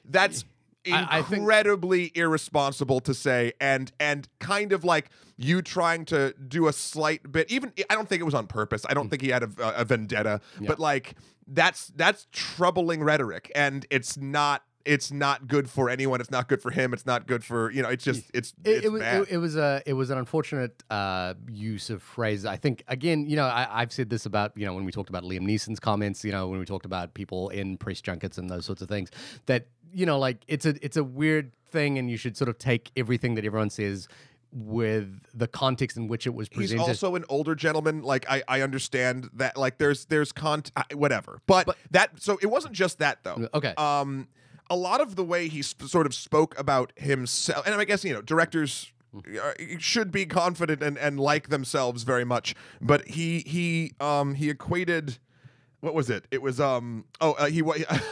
that's I- I think- incredibly irresponsible to say and and kind of like you trying to do a slight bit even i don't think it was on purpose. I don't think he had a, a vendetta but like that's that's troubling rhetoric. And it's not it's not good for anyone. It's not good for him. It's not good for you know it's just it's it, it's it was it, it was a it was an unfortunate uh, use of phrase. I think again, you know, I, I've said this about you know when we talked about Liam Neeson's comments, you know, when we talked about people in press junkets and those sorts of things, that you know, like it's a it's a weird thing, and you should sort of take everything that everyone says with the context in which it was presented. He's also an older gentleman. Like I, I understand that. Like there's there's con whatever. But, But- that so it wasn't just that though. okay. Um, a lot of the way he sp- sort of spoke about himself, and I guess you know directors uh, should be confident and, and like themselves very much. But he he um he equated. What was it? It was um oh uh, he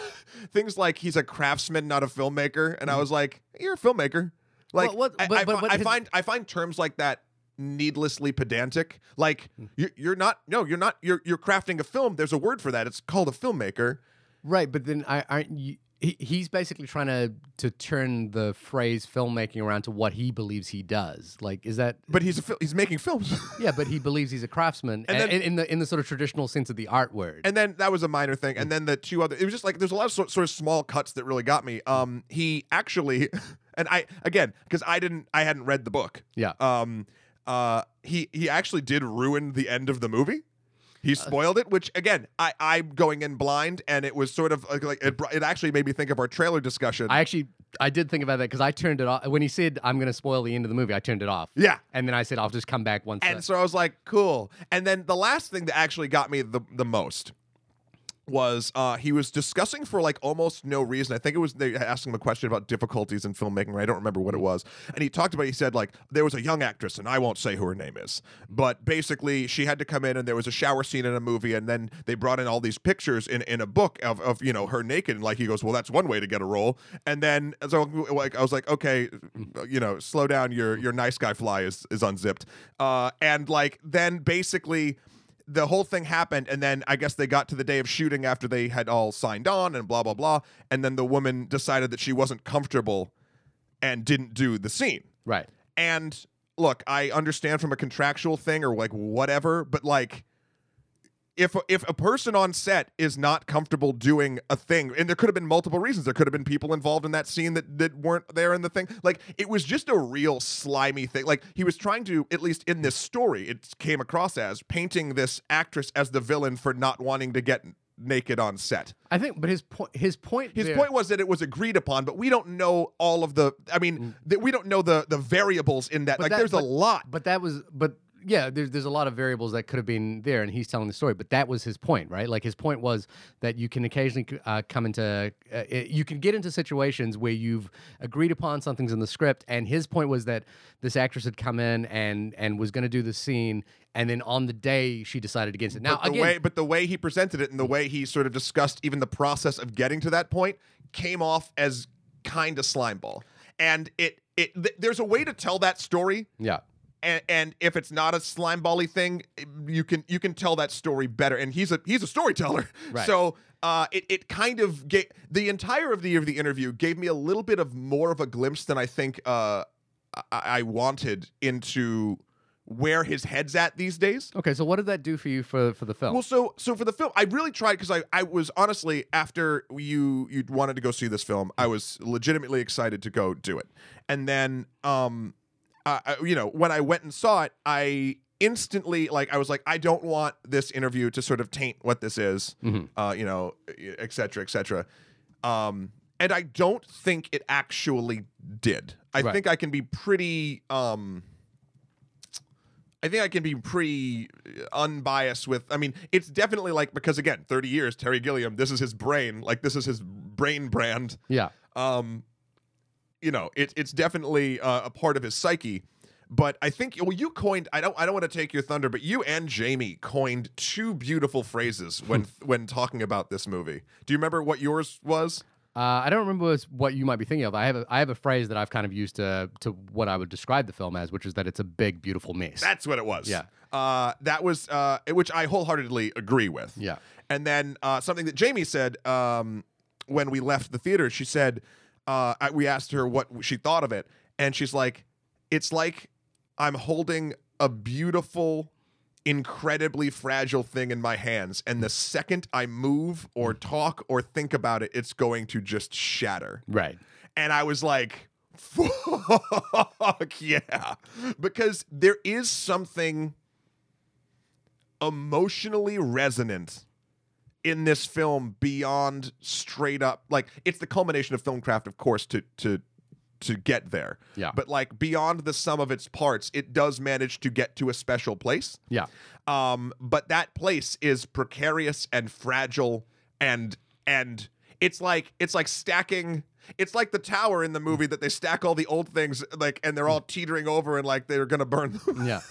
things like he's a craftsman, not a filmmaker, and I was like, you're a filmmaker. Like what- I, but- I but- but I find I find terms like that needlessly pedantic. Like you're, you're not no, you're not you're you're crafting a film. There's a word for that. It's called a filmmaker. Right, but then I aren't you. He, he's basically trying to to turn the phrase filmmaking around to what he believes he does. Like, is that? But he's a fil- he's making films. Yeah, but he believes he's a craftsman, And a- then- in, in the in the sort of traditional sense of the art word. and then that was a minor thing. And then the two other, it was just like there's a lot of sort, sort of small cuts that really got me. Um, he actually, and I again because I didn't, I hadn't read the book. yeah, Um, uh, he he actually did ruin the end of the movie. He spoiled it, which again, I I'm going in blind, and it was sort of like, like it, it actually made me think of our trailer discussion. I actually I did think about that because I turned it off when he said I'm going to spoil the end of the movie. I turned it off. Yeah. and then I said I'll just come back once. And uh, so I was like, cool. And then the last thing that actually got me the, the most was uh, he was discussing for like almost no reason. I think it was they asked him a question about difficulties in filmmaking. I don't remember what it was, and he talked about. He said like there was a young actress, and I won't say who her name is, but basically she had to come in, and there was a shower scene in a movie, and then they brought in all these pictures in, in a book of, of you know her naked, and like he goes, well, that's one way to get a role, and then so like I was like, okay, you know, slow down, your your nice guy fly is is unzipped, uh, and like then basically the whole thing happened and then i guess they got to the day of shooting after they had all signed on and blah blah blah and then the woman decided that she wasn't comfortable and didn't do the scene right. and look i understand from a contractual thing or like whatever but like if if a person on set is not comfortable doing a thing and there could have been multiple reasons there could have been people involved in that scene that that weren't there in the thing like it was just a real slimy thing like he was trying to at least in this story it came across as painting this actress as the villain for not wanting to get naked on set I think, but his point, his point, his there- point was that it was agreed upon, but we don't know all of the. I mean, mm. that we don't know the the variables in that. But like, that- there's a but- lot. But that was, but yeah, there's there's a lot of variables that could have been there, and he's telling the story. But that was his point, right? Like his point was that you can occasionally uh, come into, uh, you can get into situations where you've agreed upon something's in the script, and his point was that this actress had come in and and was going to do the scene, and then on the day she decided against it. Now but the again, way, but the way he presented it and the way he sort of discussed even the process of getting to that point came off as kind of slimeball. And it it th- there's a way to tell that story yeah, and, and if it's not a slimebally thing, you can you can tell that story better. And he's a he's a storyteller, Right. so uh, it it kind of gave the entire of the of the interview gave me a little bit of more of a glimpse than I think uh, I, I wanted into where his head's at these days. okay. So what did that do for you for for the film? Well, so so for the film, I really tried because I I was honestly after you you wanted to go see this film, I was legitimately excited to go do it, and then um, I, I- you know when I went and saw it, I instantly like I was like I don't want this interview to sort of taint what this is, Mhm. uh, you know, et cetera, et cetera. Um, and I don't think it actually did. I Right. think I can be pretty um. I think I can be pretty unbiased with. I mean, it's definitely like because again, thirty years, Terry Gilliam. This is his brain. Like this is his brain brand. yeah, Um, you know, it, it's definitely uh, a part of his psyche. But I think well, you coined. I don't. I don't want to take your thunder, but you and Jamie coined two beautiful phrases when when talking about this movie. Do you remember what yours was? Uh, I don't remember what you might be thinking of. I have a, I have a phrase that I've kind of used to to what I would describe the film as, which is that it's a big, beautiful mess. That's what it was. Yeah. Uh, that was uh, which I wholeheartedly agree with. yeah, And then uh, something that Jamie said um, when we left the theater, she said, uh, I, we asked her what she thought of it. And she's like, it's like I'm holding a beautiful, incredibly fragile thing in my hands. And the second I move or talk or think about it, it's going to just shatter. right. And I was like, fuck yeah. Because there is something emotionally resonant in this film beyond straight up like it's the culmination of filmcraft of course to to to get there. Yeah. but like beyond the sum of its parts it does manage to get to a special place. Yeah, um but that place is precarious and fragile and and it's like it's like stacking it's like the tower in the movie that they stack all the old things like and they're all teetering over and like they're gonna burn them yeah.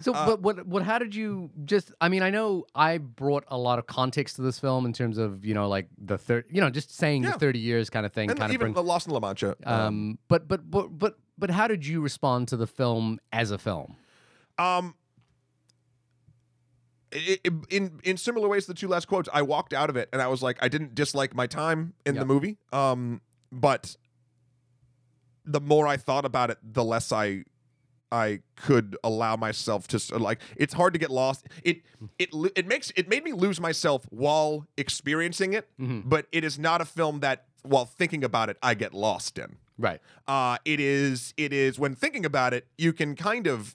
So, Uh, but what what? How did you just? I mean, I know I brought a lot of context to this film in terms of you know like the third, you know, just saying Yeah. the thirty years kind of thing, and kind of even bring. the lost in la mancha Um, but but but but but how did you respond to the film as a film? Um, in in similar ways, to the two last quotes, I walked out of it and I was like, I didn't dislike my time in Yeah. the movie. Um, but the more I thought about it, the less I I could allow myself to like. It's hard to get lost. It it it makes it made me lose myself while experiencing it. Mhm. But it is not a film that while thinking about it, I get lost in. Right. Uh, it is it is when thinking about it, you can kind of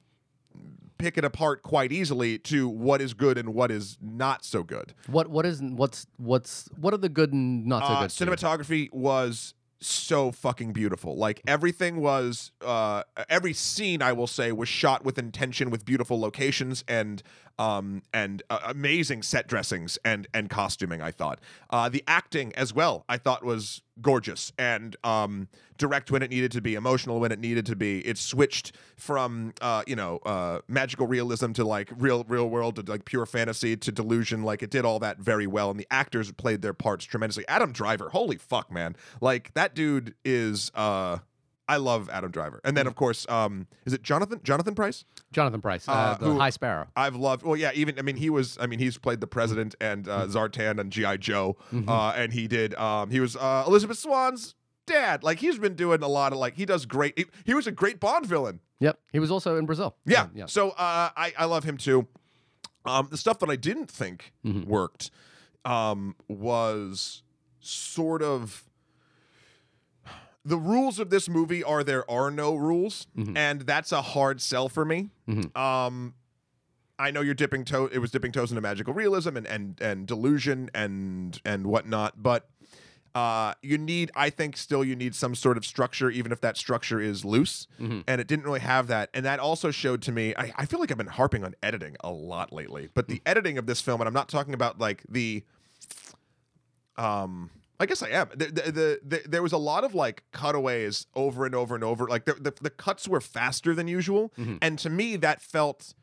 pick it apart quite easily to what is good and what is not so good. What what is what's what's what are the good and not so Uh, good? cinematography was so fucking beautiful. Like everything was, uh, every scene I will say was shot with intention, with beautiful locations and um and uh, amazing set dressings and and costuming. I thought uh, the acting as well. I thought was gorgeous and um direct when it needed to be, emotional when it needed to be. It switched from uh you know uh magical realism to like real real world to like pure fantasy to delusion. Like it did all that very well, and the actors played their parts tremendously. Adam Driver, holy fuck, man! Like that dude is uh I love Adam Driver. And then of course, um is it Jonathan Jonathan Pryce? Jonathan Pryce, uh, Uh, the High Sparrow. I've loved well yeah, even I mean he was I mean he's played the president and uh Zartan and G.I. Joe. Uh and he did um he was uh Elizabeth Swann's dad. Like he's been doing a lot of like he does great he, he was a great Bond villain. Yep, he was also in Brazil. Yeah. yeah. So uh, I I love him too. Um, the stuff that I didn't think Mm-hmm. worked um, was sort of the rules of this movie are there are no rules, Mm-hmm. and that's a hard sell for me. Um, I know you're dipping toe. It was dipping toes into magical realism and and and delusion and and whatnot, but uh, you need. I think still you need some sort of structure, even if that structure is loose. And it didn't really have that. And that also showed to me. I, I feel like I've been harping on editing a lot lately, but the editing of this film, and I'm not talking about like the um I guess I am. The, the, the, the, there was a lot of like cutaways over and over and over. Like the, the, the cuts were faster than usual. Mm-hmm. And to me, that felt,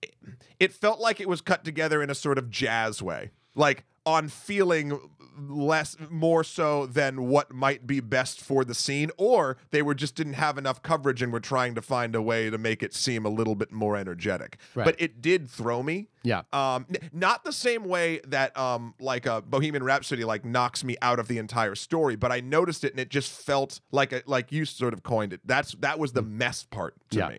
it, it felt like it was cut together in a sort of jazz way. Like on feeling less, more so than what might be best for the scene, or they were just didn't have enough coverage and were trying to find a way to make it seem a little bit more energetic. Right. But it did throw me. Yeah. Um, n- not the same way that um, like a Bohemian Rhapsody like knocks me out of the entire story, but I noticed it and it just felt like a, like you sort of coined it. That's that was the mess part to Yeah. me.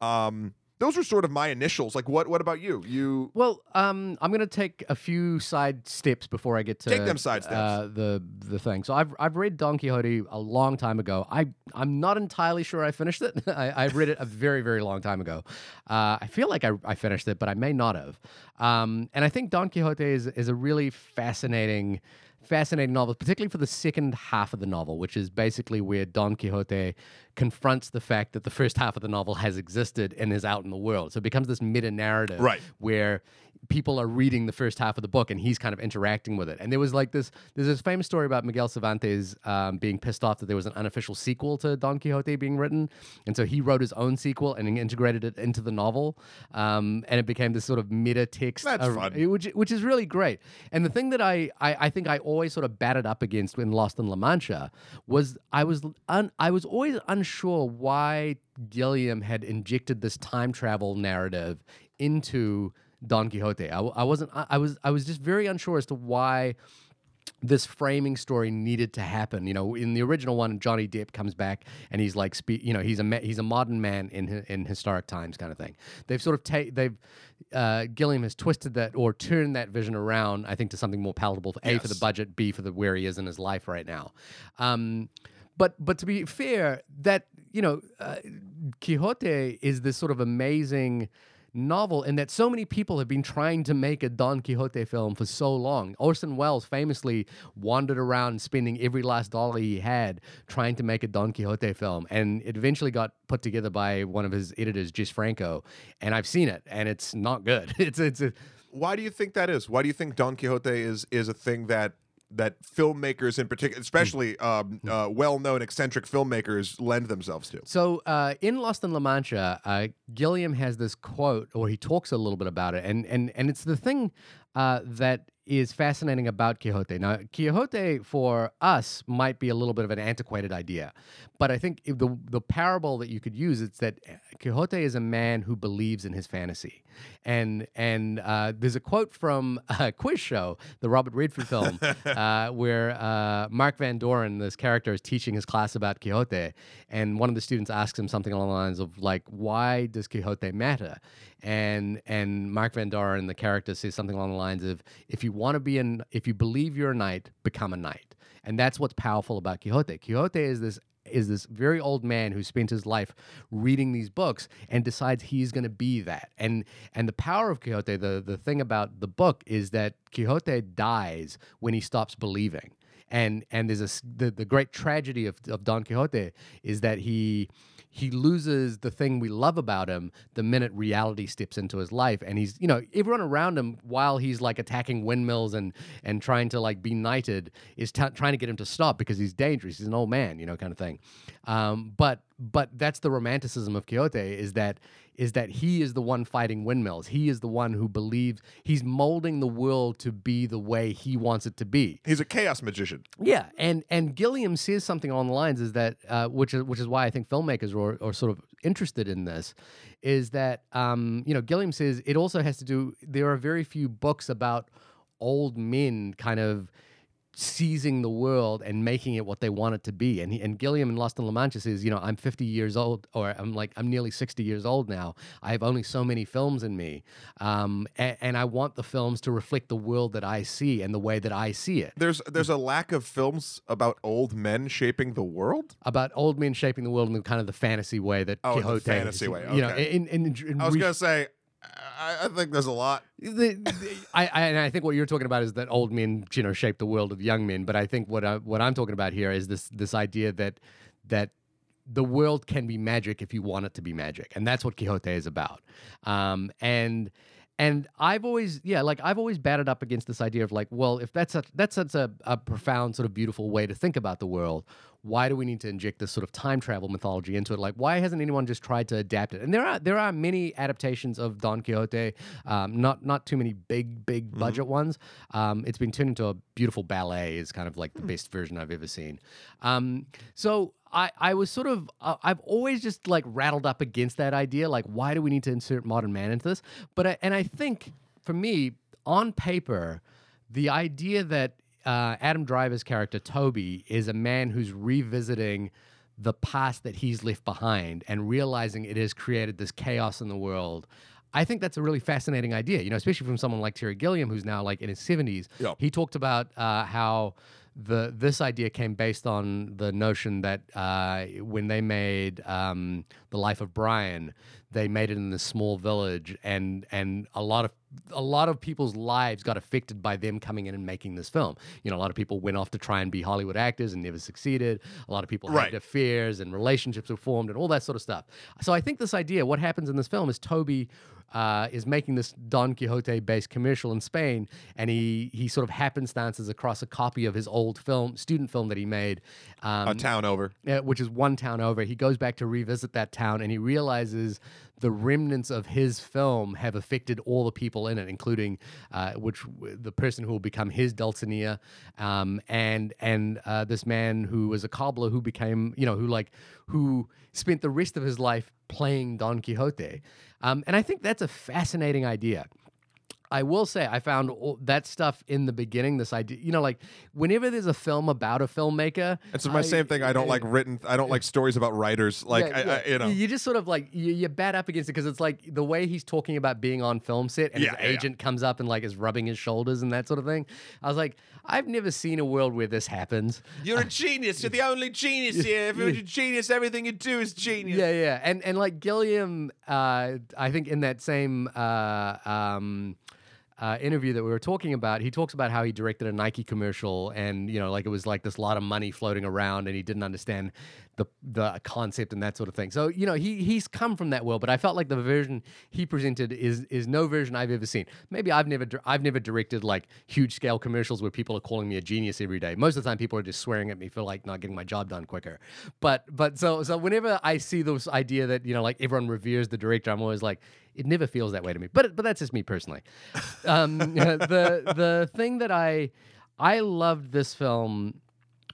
Um, those were sort of my initials. Like, what what about you? You Well, um, I'm going to take a few side steps before I get to Take them side steps. Uh, the the thing. So I've I've read Don Quixote a long time ago. I I'm not entirely sure I finished it. I, I read it a very very long time ago. Uh, I feel like I, I finished it, but I may not have. Um, and I think Don Quixote is is a really fascinating. Fascinating novel, particularly for the second half of the novel, which is basically where Don Quixote confronts the fact that the first half of the novel has existed and is out in the world. So it becomes this meta narrative Right. where people are reading the first half of the book and he's kind of interacting with it. And there was like this there's this famous story about Miguel Cervantes um, being pissed off that there was an unofficial sequel to Don Quixote being written. And so he wrote his own sequel and he integrated it into the novel. Um, and it became this sort of meta text. Fun. Which, which is really great. And the thing that I, I, I think I always sort of batted up against in Lost in La Mancha was I was un, I was always unsure why Gilliam had injected this time travel narrative into Don Quixote. I wasn't. I, I was. I was just very unsure as to why this framing story needed to happen. You know, in the original one, Johnny Depp comes back and he's like, spe- you know, he's a he's a modern man in in historic times, kind of thing. They've sort of ta- they've uh, Gilliam has twisted that or turned that vision around, I think, to something more palatable. For, A for the budget, B for the where he is in his life right now. Um, but but to be fair, that you know, uh, Quixote is this sort of amazing novel and that so many people have been trying to make a Don Quixote film for so long. Orson Welles famously wandered around spending every last dollar he had trying to make a Don Quixote film, and it eventually got put together by one of his editors, Jess Franco. And I've seen it, and it's not good. It's it's a, why do you think that is? Why do you think Don Quixote is is a thing that that filmmakers in particular, especially um, uh, well-known eccentric filmmakers, lend themselves to? So uh, in Lost in La Mancha, uh, Gilliam has this quote, or he talks a little bit about it, and and and it's the thing uh, that is fascinating about Quixote. Now, Quixote for us might be a little bit of an antiquated idea, but I think the the parable that you could use is that Quixote is a man who believes in his fantasy, and and uh, there's a quote from a quiz show, the Robert Redford film, uh, where uh, Mark Van Doren, this character, is teaching his class about Quixote, and one of the students asks him something along the lines of like, "Why does Quixote matter?" And and Mark Van Doren, the character, says something along the lines of, "If you want to be an, if you believe you're a knight, become a knight." And that's what's powerful about Quixote. Quixote is this is this very old man who spent his life reading these books and decides he's going to be that. And and the power of Quixote, the the thing about the book is that Quixote dies when he stops believing. and and there's a the, the great tragedy of, of Don Quixote is that he he loses the thing we love about him the minute reality steps into his life. And he's you know everyone around him while he's like attacking windmills and and trying to like be knighted is t- trying to get him to stop because he's dangerous. He's an old man you know kind of thing. Um, but but that's the romanticism of Quixote is that is that he is the one fighting windmills he is the one who believes he's molding the world to be the way he wants it to be He's a chaos magician. yeah, and and Gilliam says something on the lines is that uh, which is which is why I think filmmakers are, are sort of interested in this, is that um, you know Gilliam says it also has to do. There are very few books about old men kind of seizing the world and making it what they want it to be. And he, and Gilliam in Lost in La Mancha says, you know, I'm 50 years old, or I'm like I'm nearly 60 years old now. I have only so many films in me, um, and, and I want the films to reflect the world that I see and the way that I see it. There's there's a lack of films about old men shaping the world. about old men shaping the world in the kind of the fantasy way that Oh, Quixote fantasy way, You know, okay. in, in, in I was re- gonna say, I, I think there's a lot. the, the- I, I, and I think what you're talking about is that old men, you know, shape the world of young men. But I think what I, what I'm talking about here is this this idea that that the world can be magic if you want it to be magic, and that's what Quixote is about. Um, and and I've always, yeah, like I've always batted up against this idea of like, well, if that's such that's such a, a profound sort of beautiful way to think about the world, why do we need to inject this sort of time travel mythology into it? Like, why hasn't anyone just tried to adapt it? And there are there are many adaptations of Don Quixote, um, not not too many big big budget ones. Um, it's been turned into a beautiful ballet. Is kind of like the best version I've ever seen. Um, so I, I was sort of uh, I've always just like rattled up against that idea like why do we need to insert modern man into this but I, and I think for me on paper the idea that uh, Adam Driver's character Toby is a man who's revisiting the past that he's left behind and realizing it has created this chaos in the world I think that's a really fascinating idea, you know, especially from someone like Terry Gilliam, who's now like in his 70s. Yeah. He talked about uh, how the this idea came based on the notion that uh, when they made um, the Life of Brian, they made it in this small village, and and a lot of a lot of people's lives got affected by them coming in and making this film. You know, a lot of people went off to try and be Hollywood actors and never succeeded. A lot of people Right. had affairs and relationships were formed and all that sort of stuff. So I think this idea, what happens in this film is Toby uh, is making this Don Quixote based commercial in Spain, and he he sort of happenstances across a copy of his old film, student film that he made. Um, A town over. uh, which is one town over. He goes back to revisit that town and he realizes the remnants of his film have affected all the people in it, including uh, which the person who will become his Dulcinea, um, and and uh, this man who was a cobbler who became you know who like who spent the rest of his life playing Don Quixote, um, and I think that's a fascinating idea. I will say I found that stuff in the beginning. This idea, you know, like whenever there's a film about a filmmaker, It's my I- same thing. I don't like written. I don't like stories about writers. Like yeah, I, yeah. I, you know. you just sort of like you, you bat up against it because it's like the way he's talking about being on film set and Yeah, his agent comes up and like is rubbing his shoulders and that sort of thing. I was like, I've never seen a world where this happens. You're a genius. You're the only genius here. If you're a genius, everything you do is genius. Yeah, yeah, and and like Gilliam, uh, I think in that same uh, um, uh, interview that we were talking about, he talks about how he directed a Nike commercial, and you know, like it was like this lot of money floating around, and he didn't understand the the concept and that sort of thing. So you know, he he's come from that world, but I felt like the version he presented is is no version I've ever seen. Maybe I've never I've never directed like huge scale commercials where people are calling me a genius every day. Most of the time, people are just swearing at me for like not getting my job done quicker. But but so so whenever I see this idea that you know like everyone reveres the director, I'm always like. It never feels that way to me, but but that's just me personally. Um, the the thing that I I loved this film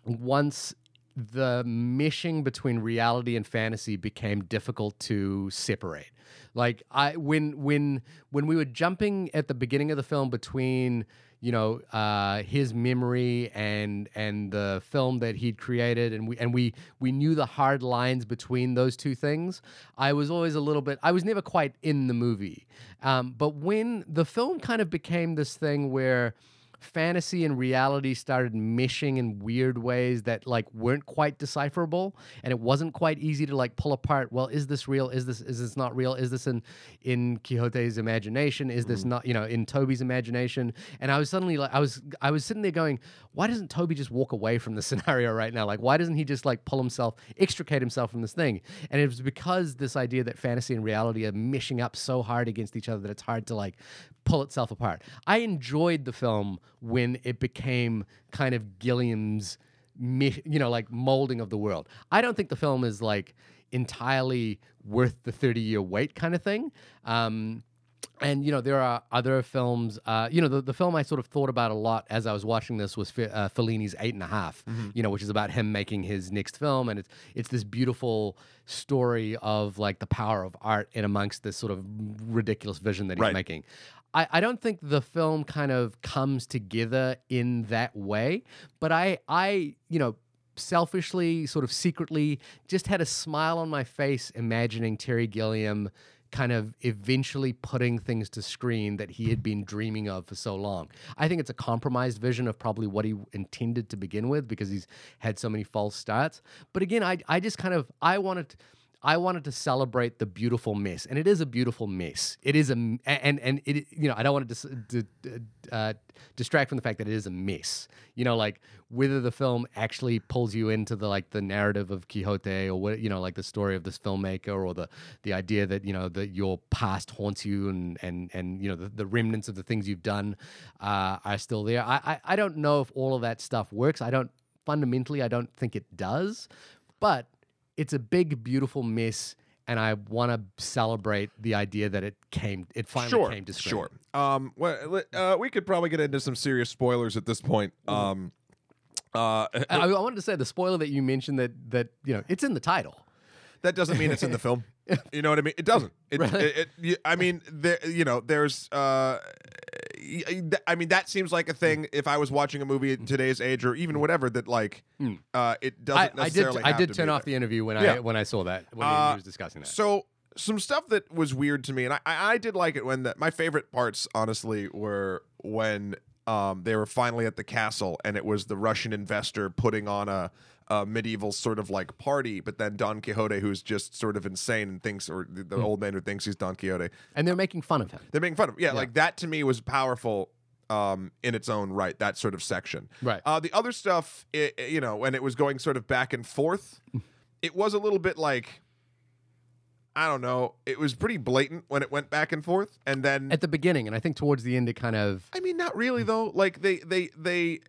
once the meshing between reality and fantasy became difficult to separate. Like I when when when we were jumping at the beginning of the film between you know uh, his memory and and the film that he'd created and we and we we knew the hard lines between those two things. I was always a little bit. I was never quite in the movie. Um, but when the film kind of became this thing where fantasy and reality started meshing in weird ways that like weren't quite decipherable and it wasn't quite easy to like pull apart well is this real? Is this is this not real? Is this in in Quixote's imagination? Is this mm-hmm. not you know in Toby's imagination? And I was suddenly like I was I was sitting there going why doesn't Toby just walk away from the scenario right now? Like why doesn't he just like pull himself extricate himself from this thing? And it was because this idea that fantasy and reality are meshing up so hard against each other that it's hard to like pull itself apart. I enjoyed the film when it became kind of Gilliam's, you know, like molding of the world. I don't think the film is like entirely worth the 30 year wait kind of thing. Um, and you know there are other films. Uh, you know the, the film I sort of thought about a lot as I was watching this was Fe- uh, Fellini's Eight and a Half, You know, which is about him making his next film, and it's it's this beautiful story of like the power of art in amongst this sort of ridiculous vision that he's Right. making. I, I don't think the film kind of comes together in that way, but I I you know selfishly, sort of secretly, just had a smile on my face imagining Terry Gilliam kind of eventually putting things to screen that he had been dreaming of for so long. I think it's a compromised vision of probably what he intended to begin with because he's had so many false starts. But again, I I just kind of I wanted I wanted to celebrate the beautiful mess, and it is a beautiful mess. It is a and and it you know I don't want to dis, di- uh, distract from the fact that it is a mess. You know, like whether the film actually pulls you into the like the narrative of Quixote or what you know like the story of this filmmaker or the the idea that you know that your past haunts you and and and you know the, the remnants of the things you've done uh, are still there. I, I I don't know if all of that stuff works. I don't fundamentally I don't think it does, but it's a big, beautiful mess, and I want to celebrate the idea that it came, it finally sure, came to screen. sure. Um, well, uh, we could probably get into some serious spoilers at this point. Mm-hmm. Um, uh, I, I wanted to say the spoiler that you mentioned that that you know it's in the title. that doesn't mean it's in the film. You know what I mean? It doesn't. It, Really? it, it- I mean, there. You know, there's. Uh, y- y- th- I mean, that seems like a thing. If I was watching a movie in today's age, or even whatever, that like, uh, it doesn't I did. necessarily. I have did turn off there. the interview when Yeah. I when I saw that when Uh, he was discussing that. So some stuff that was weird to me, and I, I I did like it when the, my favorite parts, honestly, were when um they were finally at the castle, and it was the Russian investor putting on a. A medieval sort of like party, but then Don Quixote, who's just sort of insane and thinks, or the, Hmm. the old man who thinks he's Don Quixote, and they're making fun of him. they're making fun of. him. Yeah, like that to me was powerful um, in its own right. That sort of section. Right. Uh, the other stuff, i i- you know, when it was going sort of back and forth, it was a little bit like. I don't know. It was pretty blatant when it went back and forth, and then At the beginning, and I think towards the end, it kind of I mean, not really though. Like they, they, they,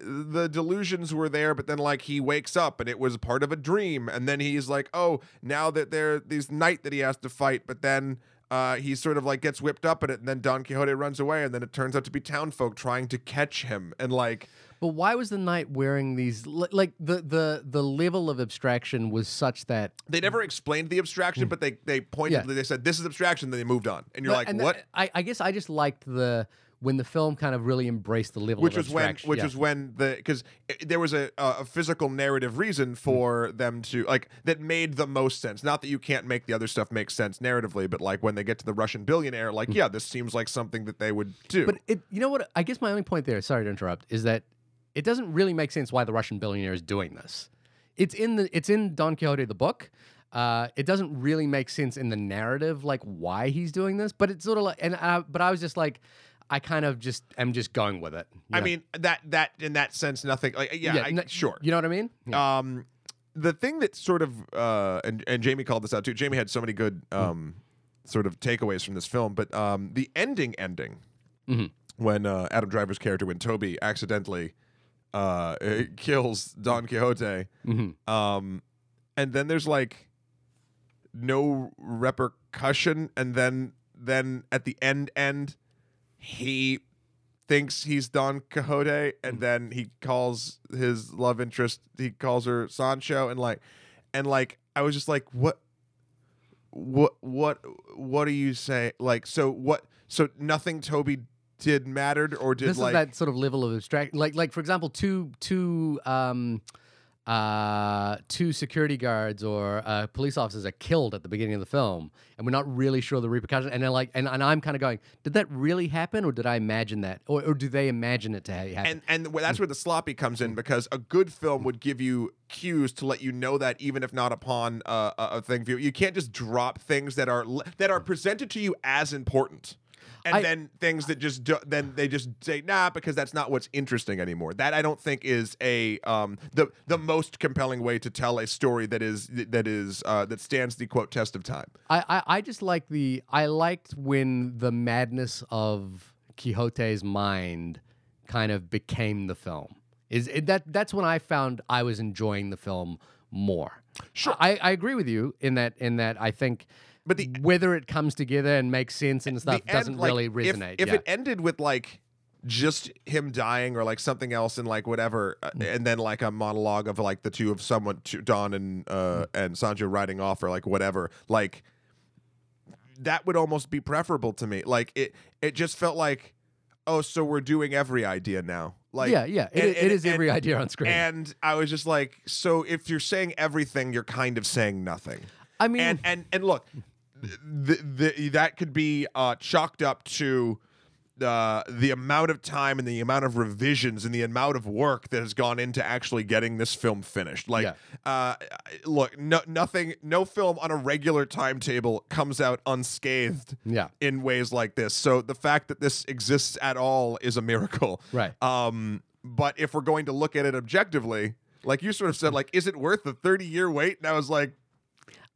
the delusions were there, but then like he wakes up and it was part of a dream, and then he's like, oh, now that there, this knight that he has to fight, but then. Uh, he sort of like gets whipped up in it, and then Don Quixote runs away, and then it turns out to be townfolk trying to catch him, and like, But why was the knight wearing these? Like the the the level of abstraction was such that they never explained the abstraction, but they they pointed, Hmm. Yeah. they said this is abstraction, then they moved on, and you're But- like, and what? that- I, I guess I just liked the when the film kind of really embraced the level which of was when which yeah. was when the because there was a a physical narrative reason for them to like that made the most sense not that you can't make the other stuff make sense narratively but like when they get to the russian billionaire like yeah this seems like something that they would do. But it, you know what? I guess my only point there, sorry to interrupt, is that it doesn't really make sense why the Russian billionaire is doing this. It's in the it's in Don Quixote the book. Uh, it doesn't really make sense in the narrative, like why he's doing this. But it's sort of like, and uh, but I was just like, I kind of just am just going with it. i know? mean that that in that sense nothing like yeah, I, n- sure You know what I mean? Yeah. um the thing that sort of uh and and jamie called this out too jamie had so many good Hmm. um sort of takeaways from this film but um the ending ending Mhm. when uh adam driver's character when toby accidentally uh kills don quixote Mhm. um and then there's like no repercussion and then then at the end end he thinks he's Don Quixote and then he calls his love interest he calls her Sancho and like and like I was just like what what what what do you say like so what so nothing Toby did mattered or did this like is that sort of level of abstract like like for example two two um uh, two security guards or uh, police officers are killed at the beginning of the film, and we're not really sure the repercussions. And they're like, and, and I'm kind of going, did that really happen, or did I imagine that, or, or do they imagine it to ha- happen? and and that's where the sloppy comes in because a good film would give you cues to let you know that even if not upon uh, a, a thing view, you can't just drop things that are that are presented to you as important. And I- then things that just do, then they just say nah because that's not what's interesting anymore. That I don't think is a um the the most compelling way to tell a story that is that is uh, that stands the quote test of time. I, I, I just like the I liked when the madness of Quixote's mind kind of became the film. Is it, that that's when I found I was enjoying the film more. Sure. I, I agree with you in that in that I think But the whether it comes together and makes sense and stuff doesn't end, like, really resonate. If, yeah. it ended with like just him dying or like something else and like whatever, uh, Mm. and then like a monologue of like the two of someone, two, Don and Mm. uh and Sancho riding off or like whatever, like that would almost be preferable to me. Like it, it just felt like, oh, so we're doing every idea now. Like yeah, yeah, it, and- it is and- every idea on screen. And I was just like, so if you're saying everything, you're kind of saying nothing I mean, and and and look, that could be uh, chalked up to uh, the amount of time and the amount of revisions and the amount of work that has gone into actually getting this film finished. Like, Yeah. uh, look, no, nothing, no film on a regular timetable comes out unscathed yeah, in ways like this. So the fact that this exists at all is a miracle. right. Um, but if we're going to look at it objectively, like you sort of said, like, is it worth the 30 year wait? And I was like,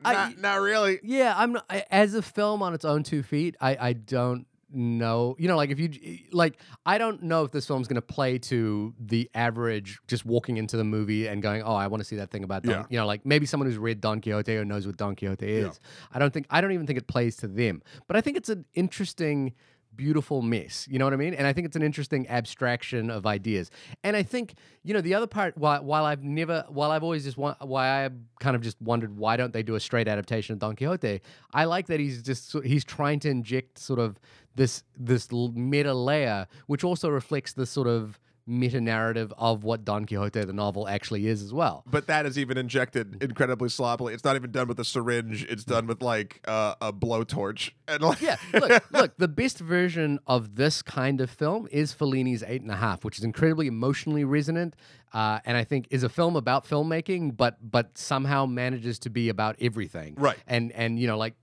I- not, not really. Yeah, I'm not, I- as a film on its own two feet. I I don't know. You know, like if you like, I don't know if this film's gonna play to the average just walking into the movie and going, "Oh, I want to see that thing about Don." Yeah. You know, like maybe someone who's read Don Quixote or knows what Don Quixote is. Yeah. I don't think. I don't even think it plays to them. But I think it's an interesting. Beautiful mess, you know what I mean? And I think it's an interesting abstraction of ideas. And I think, you know, the other part, while, while I've never, while I've always just, why I kind of just wondered why don't they do a straight adaptation of Don Quixote? I like that he's just, he's trying to inject sort of this, this meta layer, which also reflects the sort of meta narrative of what Don Quixote, the novel, actually is as well. But that is even injected incredibly sloppily. It's not even done with a syringe. It's done with like uh, a blowtorch. And like, Yeah, look, look. The best version of this kind of film is Fellini's Eight and a Half, which is incredibly emotionally resonant, uh, and I think is a film about filmmaking, but but somehow manages to be about everything, Right. And and you know like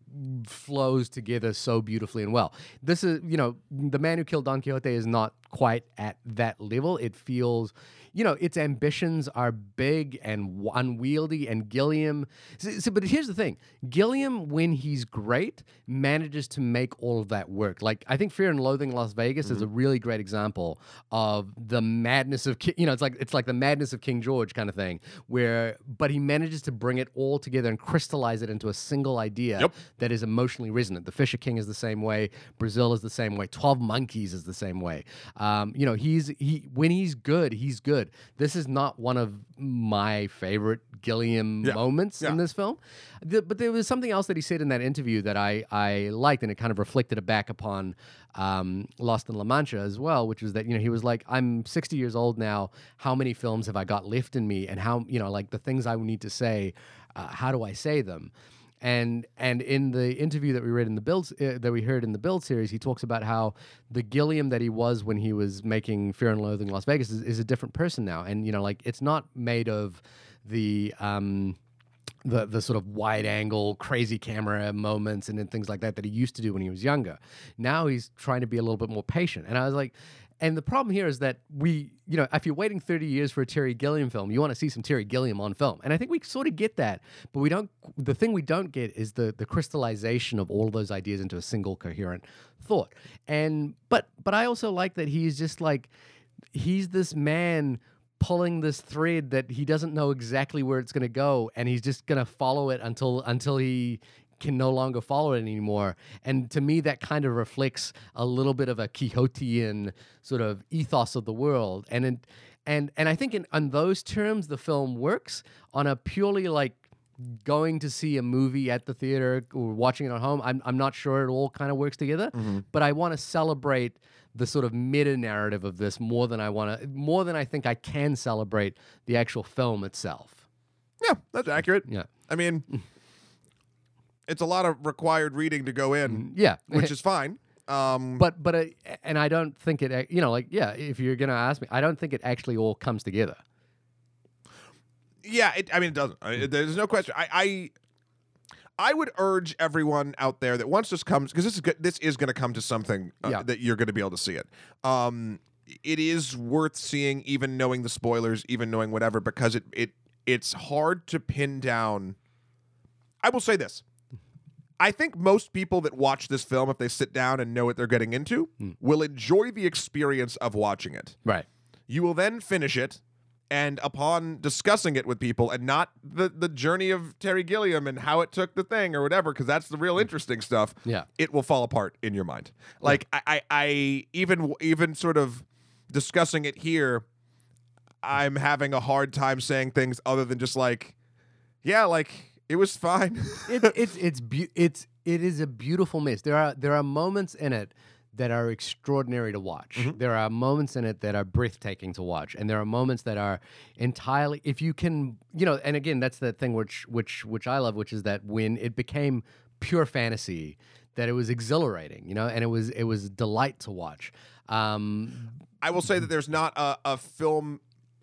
flows together so beautifully and well. This is you know the man who killed Don Quixote is not quite at that level. It feels. You know, its ambitions are big and unwieldy, and Gilliam. So, so- but here's the thing: Gilliam, when he's great, manages to make all of that work. Like I think Fear and Loathing in Las Vegas is a really great example of the madness of you know, it's like it's like the madness of King George kind of thing, where but he manages to bring it all together and crystallize it into a single idea Yep. that is emotionally resonant. The Fisher King is the same way. Brazil is the same way. Twelve Monkeys is the same way. Um, you know, he's he when he's good, he's good. This is not one of my favorite Gilliam Yeah. moments Yeah. in this film. The- but there was something else that he said in that interview that I I liked, and it kind of reflected it back upon um, Lost in La Mancha as well, which was that you know he was like, I'm 60 years old now. How many films have I got left in me? And how you know like the things I need to say, uh, how do I say them? And and in the interview that we read in the build uh, that we heard in the build series, he talks about how the Gilliam that he was when he was making Fear and Loathing in Las Vegas is, is a different person now. And you know, like it's not made of the um, the the sort of wide angle, crazy camera moments and things like that that he used to do when he was younger. Now he's trying to be a little bit more patient. And I was like, and the problem here is that we, you know, if you're waiting 30 years for a Terry Gilliam film, you want to see some Terry Gilliam on film. And I think we sort of get that, but we don't the thing we don't get is the the crystallization of all those ideas into a single coherent thought. And but but I also like that he's just like he's this man pulling this thread that he doesn't know exactly where it's going to go and he's just going to follow it until until he can no longer follow it anymore and to me that kind of reflects a little bit of a quixotean sort of ethos of the world and it, and and i think in on those terms the film works on a purely like going to see a movie at the theater or watching it at home, I'm I'm not sure it all kind of works together. Mm-hmm. But I want to celebrate the sort of meta narrative of this more than I want to, more than I think I can celebrate the actual film itself. Yeah, that's accurate. Yeah, I mean, mm. It's a lot of required reading to go in, yeah. which is fine. Um, but but uh, and I don't think it. You know, like yeah, if you're gonna ask me, I don't think it actually all comes together. yeah, it, I mean, it doesn't. I mean, there's no question. I, I, I would urge everyone out there that once this comes, because this is good, this is going to come to something uh, Yeah. that you're going to be able to see it. Um, it is worth seeing, even knowing the spoilers, even knowing whatever, because it it it's hard to pin down. I will say this. I think most people that watch this film, if they sit down and know what they're getting into, hmm. will enjoy the experience of watching it. Right. You will then finish it, and upon discussing it with people, and not the the journey of Terry Gilliam and how it took the thing or whatever, because that's the real hmm. interesting stuff. Yeah. it will fall apart in your mind. Like I, I, I even even sort of discussing it here, I'm having a hard time saying things other than just like, yeah, like it was fine. it's it's it's it's it is a beautiful mix. There are there are moments in it that are extraordinary to watch. Mm-hmm. There are moments in it that are breathtaking to watch, and there are moments that are entirely if you can, you know. And again, that's the thing which which which I love, which is that when it became pure fantasy, that it was exhilarating, you know, and it was it was delight to watch. Um, I will say that there's not a, a film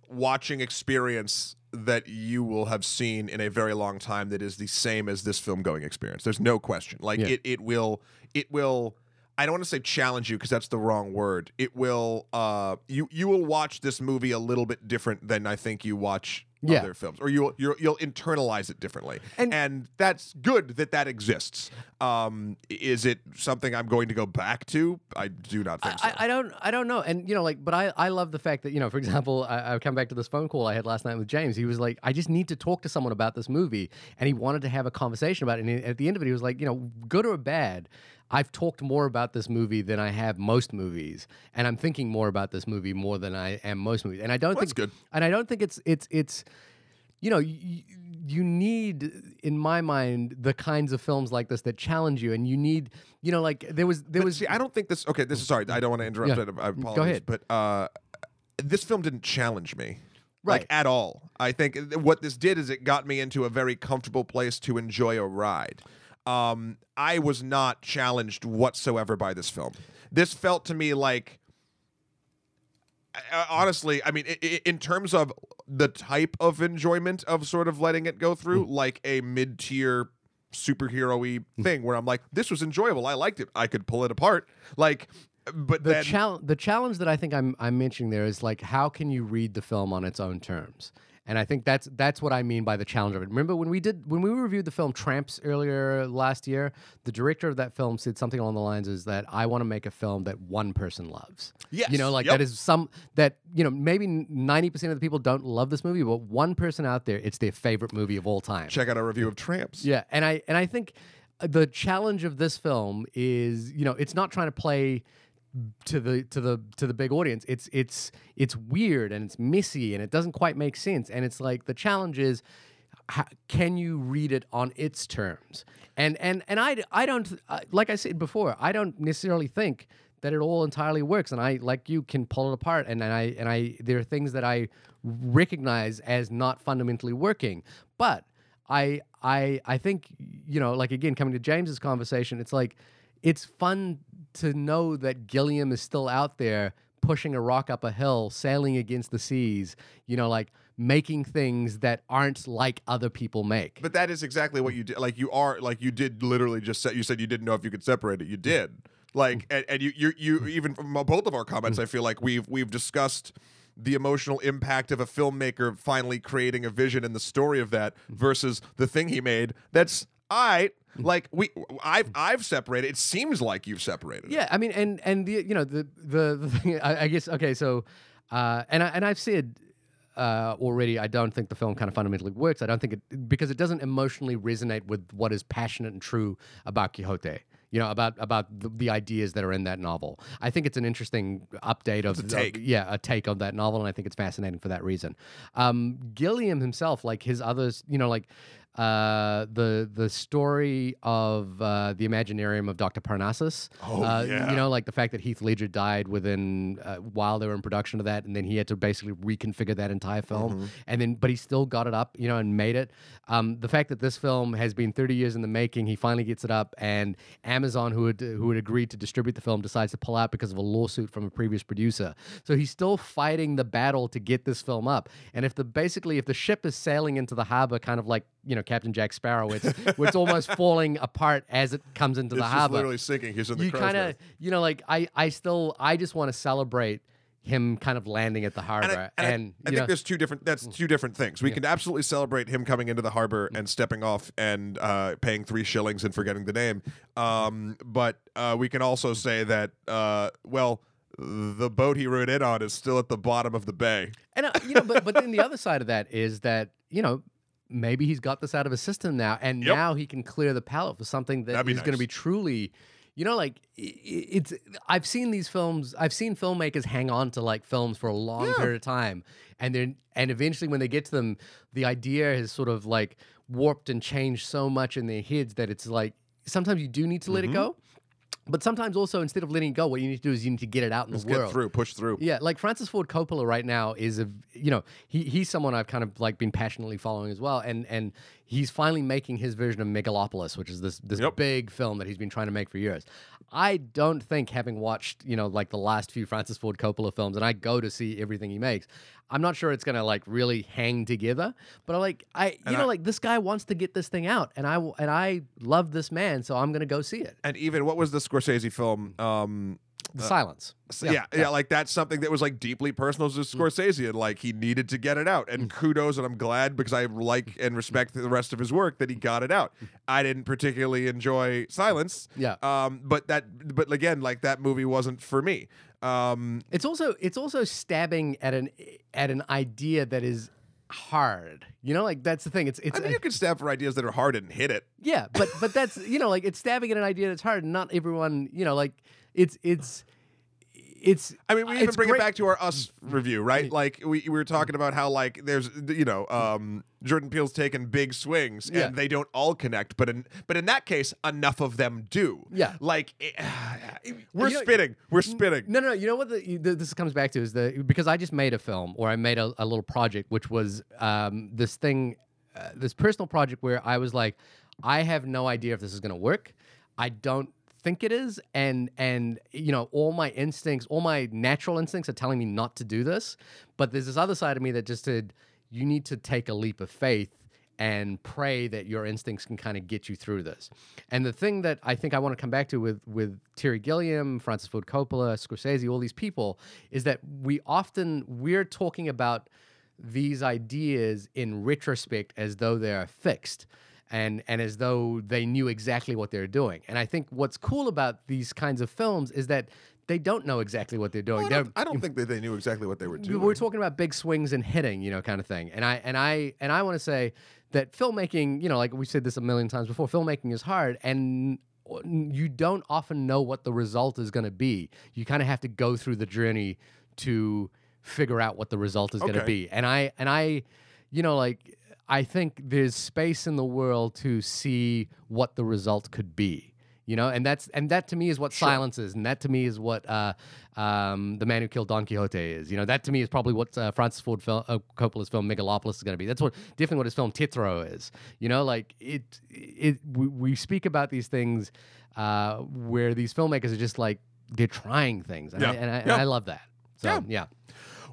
watching experience that you will have seen in a very long time that is the same as this film going experience. There's no question. Like Yeah. it, it will, it will. I don't want to say challenge you because that's the wrong word. It will. Uh, you you will watch this movie a little bit different than I think you watch Yeah. other films, or you'll you'll, you'll internalize it differently, And- and, that's good that that exists. Um, is it something I'm going to go back to? I do not think so. I, I don't I don't know. And you know, like, but I, I love the fact that, you know, for example, I, I come back to this phone call I had last night with James. He was like, I just need to talk to someone about this movie. And he wanted to have a conversation about it. And he- at the end of it, he was like, you know, good or bad, I've talked more about this movie than I have most movies. And I'm thinking more about this movie more than I am most movies. And I don't Well, that's think good. and I don't think it's it's it's you know, you, you need, in my mind, the kinds of films like this that challenge you, and you need, you know, like there was there But was see, I don't think this. Okay, this is sorry. I don't want to interrupt. Yeah. it. I apologize. ahead. But uh, this film didn't challenge me. Right. Like at all. I think th- what this did is it got me into a very comfortable place to enjoy a ride. Um, I was not challenged whatsoever by this film. This felt to me like uh, honestly, I mean, in terms of the type of enjoyment of sort of letting it go through, like a mid tier superhero-y thing where I'm like, this was enjoyable. I liked it. I could pull it apart. Like, but the then challenge the challenge that I think I'm I'm mentioning there is like how can you read the film on its own terms? And I think that's that's what I mean by the challenge of it. Remember when we did when we reviewed the film Tramps earlier last year, the director of that film said something along the lines is that I want to make a film that one person loves. Yes, You know, like yep. that is some that, you know, maybe 90% of the people don't love this movie, but one person out there it's their favorite movie of all time. check out our review of Tramps. Yeah, and I and I think uh, the challenge of this film is, you know, it's not trying to play to the to the to the big audience. It's it's it's weird and it's messy and it doesn't quite make sense. And it's like the challenge is, how, can you read it on its terms? And and and I I don't uh, like I said before. I don't necessarily think that it all entirely works. And I like you can pull it apart. And, and I and I there are things that I recognize as not fundamentally working, but. I I I think you know like again coming to James's conversation it's like it's fun to know that Gilliam is still out there pushing a rock up a hill sailing against the seas you know like making things that aren't like other people make But that is exactly what you did. Like you are, like you did literally just say, you said you didn't know if you could separate it. You did. Like, mm. and, and you, you, you, even from both of our comments, mm. I feel like we've, we've discussed the emotional impact of a filmmaker finally creating a vision and the story of that mm. versus the thing he made. That's I like we, I've, I've separated. It seems like you've separated. Yeah, I mean, and and the you know the the, the thing I, I guess okay, so uh, and I, and I've said uh, already, I don't think the film kind of fundamentally works. I don't think it because it doesn't emotionally resonate with what is passionate and true about Quixote. You know about about the, the ideas that are in that novel. I think it's an interesting update of, a take. of- yeah, a take on that novel, and I think it's fascinating for that reason. Um, Gilliam himself, like his others, you know, like uh, the the story of uh, the Imaginarium of Dr. Parnassus. Oh, uh, yeah. You know, like the fact that Heath Ledger died within uh, while they were in production of that, and then he had to basically reconfigure that entire film, Mm-hmm. and then but he still got it up, you know, and made it. Um, the fact that this film has been 30 years in the making, he finally gets it up, and Amazon, who had who had agreed to distribute the film, decides to pull out because of a lawsuit from a previous producer. So he's still fighting the battle to get this film up. And if the basically if the ship is sailing into the harbor, kind of like you know Captain Jack Sparrow, it's it's almost falling apart as it comes into It's the harbor. literally sinking. He's in the You kind of you know like I I still I just want to celebrate him kind of landing at the harbor And, I, and I- and, I, you think know, there's two different. That's two different things. We Yeah. can absolutely celebrate him coming into the harbor and stepping off and uh, paying three shillings and forgetting the name. Um, but uh, we can also say that uh, well, the boat he rode in on is still at the bottom of the bay. And uh, you know, but but then the other side of that is that you know maybe he's got this out of his system now, and Yep. now he can clear the palette for something that That'd going to be truly. You know, like it's. I've seen these films. I've seen filmmakers hang on to like films for a long Yeah. period of time, and then and eventually when they get to them, the idea has sort of like warped and changed so much in their heads that it's like sometimes you do need to let Mm-hmm. it go, but sometimes also instead of letting it go, what you need to do is you need to get it out in Just the world. get through, push through. Yeah, like Francis Ford Coppola right now is a you know he he's someone I've kind of like been passionately following as well, and and he's finally making his version of Megalopolis, which is this this Yep. big film that he's been trying to make for years. I don't think having watched you know like the last few Francis Ford Coppola films, and I go to see everything he makes. I'm not sure it's gonna like really hang together, but I like I you And know I- like this guy wants to get this thing out, and I and I love this man, so I'm gonna go see it. And even what was the Scorsese film? Um, The silence. So, yeah, yeah, like that's something that was like deeply personal to Scorsese, and like he needed to get it out. And kudos, and I'm glad because I like and respect the rest of his work that he got it out. I didn't particularly enjoy Silence, Yeah. um, but that, but again, like that movie wasn't for me. Um, It's also it's also stabbing at an at an idea that is hard. You know, like that's the thing. It's it's I mean, you can stab for ideas that are hard and hit it. yeah, but but that's you know like it's stabbing at an idea that's hard. and Not everyone you know like it's it's it's. I mean, we even bring great- it back to our Us review, right? Like we, we were talking about how like there's you know um, Jordan Peele's taken big swings and Yeah. they don't all connect, but in but in that case, enough of them do. Yeah. like eh, we're You know- spinning, we're spinning. No, no, no. You know what the, the, this comes back to is the because I just made a film or I made a, a little project, which was um, this thing, uh, this personal project where I was like, I have no idea if this is going to work. I don't think it is, and and you know, all my instincts, all my natural instincts are telling me not to do this. But there's this other side of me that just said, you need to take a leap of faith and pray that your instincts can kind of get you through this. And the thing that I think I want to come back to with with Terry Gilliam, Francis Ford Coppola, Scorsese, all these people is that we often we're talking about these ideas in retrospect as though they're fixed and and as though they knew exactly what they're doing. And I think what's cool about these kinds of films is that they don't know exactly what they're doing. I They're- don't, I don't think that they knew exactly what they were doing. we're talking about big swings and hitting, you know, kind of thing. And I and I and I want to say that filmmaking, you know, like we said this a million times before, filmmaking is hard and you don't often know what the result is going to be. You kind of have to go through the journey to figure out what the result is going to be. And I and I you know like I think there's space in the world to see what the result could be you know? And that's and that to me is what silence is and that to me is what uh, um, the man who killed don quixote is you know? That to me is probably what uh, francis ford film, uh, coppola's film megalopolis is going to be. That's what definitely what his film Tetro is you know? Like it it we, we speak about these things uh, where these filmmakers are just like they're trying things and, I, and, I, and I love that. So Yeah. yeah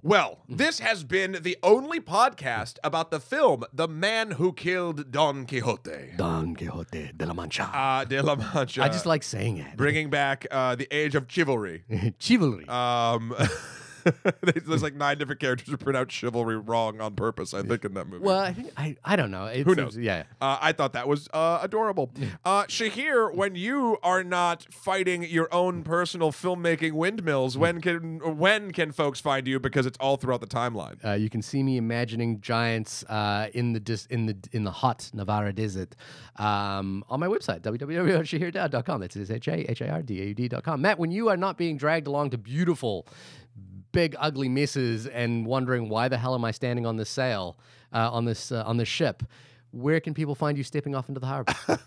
Well, Mm-hmm. this has been the only podcast about the film "The Man Who Killed Don Quixote." don quixote de la mancha Uh, de la Mancha. i just like saying it bringing back uh, the age of chivalry. chivalry Um, there's like nine different characters who pronounce chivalry wrong on purpose. I think in that movie. well i think i, I don't know Who knows? yeah Uh, I thought that was uh, adorable. Uh, Shahir, when you are not fighting your own personal filmmaking windmills, when can when can folks find you? Because it's all throughout the timeline. Uh, you can see me imagining giants uh, in the dis- in the in the hot Navarra desert um, on my website www.shahirdaud.com. That's h a h a r d a u d.com. Matt, when you are not being dragged along to beautiful, big ugly messes and wondering why the hell am I standing on this sail uh, on this uh, on this ship. Where can people find you stepping off into the harbor?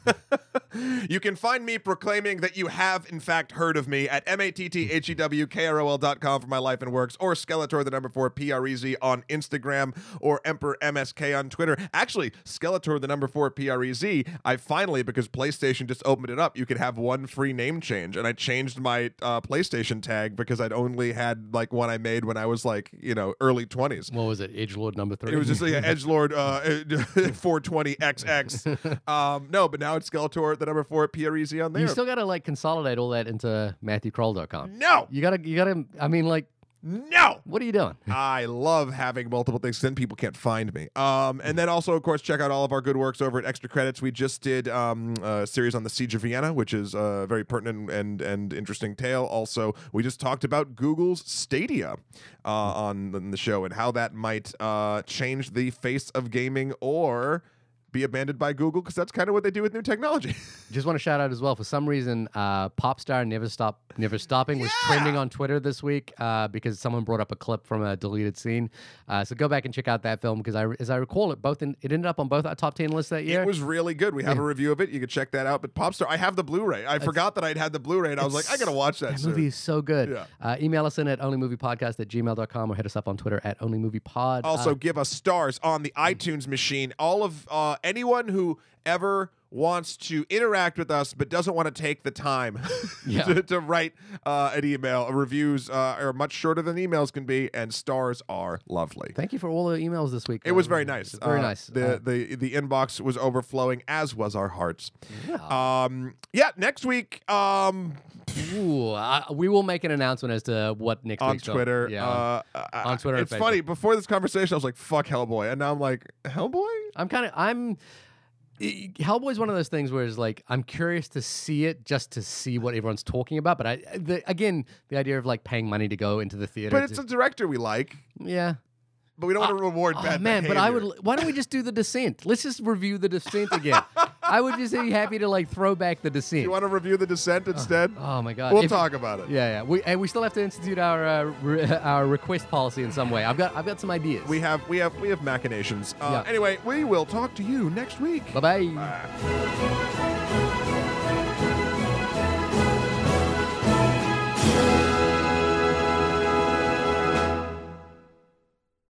You can find me proclaiming that you have, in fact, heard of me at M-A-T-T-H-E-W-K-R-O-L dot com for my life and works, or Skeletor, the number four, P-R-E-Z on Instagram, or Emperor MSK on Twitter. Actually, Skeletor, the number four, P-R-E-Z, I finally, because PlayStation just opened it up, you could have one free name change, and I changed my uh, PlayStation tag because I'd only had, like, one I made when I was, like, you know, early 20s. what was it? Edgelord number three. It was just like yeah, Edgelord uh, 420XX. Um, no, but now it's Skeletor, the number four, PREZ on there. you still gotta like consolidate all that into MatthewKrol.com. no, You gotta, you gotta. I mean, like, no. what are you doing? I love having multiple things. Then people can't find me. Um, and then also, of course, check out all of our good works over at Extra Credits. We just did um, a series on the Siege of Vienna, which is a very pertinent and and interesting tale. Also, we just talked about Google's Stadia uh, on the, the show and how that might uh, change the face of gaming or be abandoned by Google because that's kind of what they do with new technology. Just want to shout out as well. For some reason, uh, Popstar Never Stop Never Stopping was Yeah! trending on Twitter this week uh, because someone brought up a clip from a deleted scene. Uh, so go back and check out that film because I, as I recall, it both in, it ended up on both our top ten lists that year. It was really good. We have a review of it. You can check that out. But Popstar, I have the Blu-ray. I forgot that I'd had the Blu-ray, and I was like, I gotta watch that. That soon. movie is so good. Yeah. Uh, email us in at onlymoviepodcast at gmail.com or hit us up on Twitter at onlymoviepod. Also, Uh, give us stars on the iTunes machine. All of uh, anyone who ever wants to interact with us but doesn't want to take the time Yeah. to, to write uh, an email. Reviews uh, are much shorter than emails can be, and stars are lovely. thank you for all the emails this week. It was very nice. Very Uh, nice. The, Uh, the the inbox was overflowing, as was our hearts. yeah. Um, yeah. Next week, um, Ooh, uh, we will make an announcement as to what next on Twitter. Yeah. Uh, On Twitter It's funny. Before this conversation, I was like, "Fuck Hellboy," and now I'm like, "Hellboy." I'm kind of I'm I- Hellboy's one of those things where it's like I'm curious to see it just to see what everyone's talking about. But I the, again the idea of like paying money to go into the theater. But it's a director we like, yeah. but we don't want to uh, reward Oh, bad man, but I would. Why don't we just do the Descent? Let's just review the Descent again. I would just be happy to like throw back the Descent. You want to review the Descent instead? oh my god. we'll If- talk about it. Yeah, yeah. We and we still have to institute our uh, re- our request policy in some way. I've got I've got some ideas. We have we have we have machinations. Uh, Yeah. Anyway, we will talk to you next week. bye bye. Bye.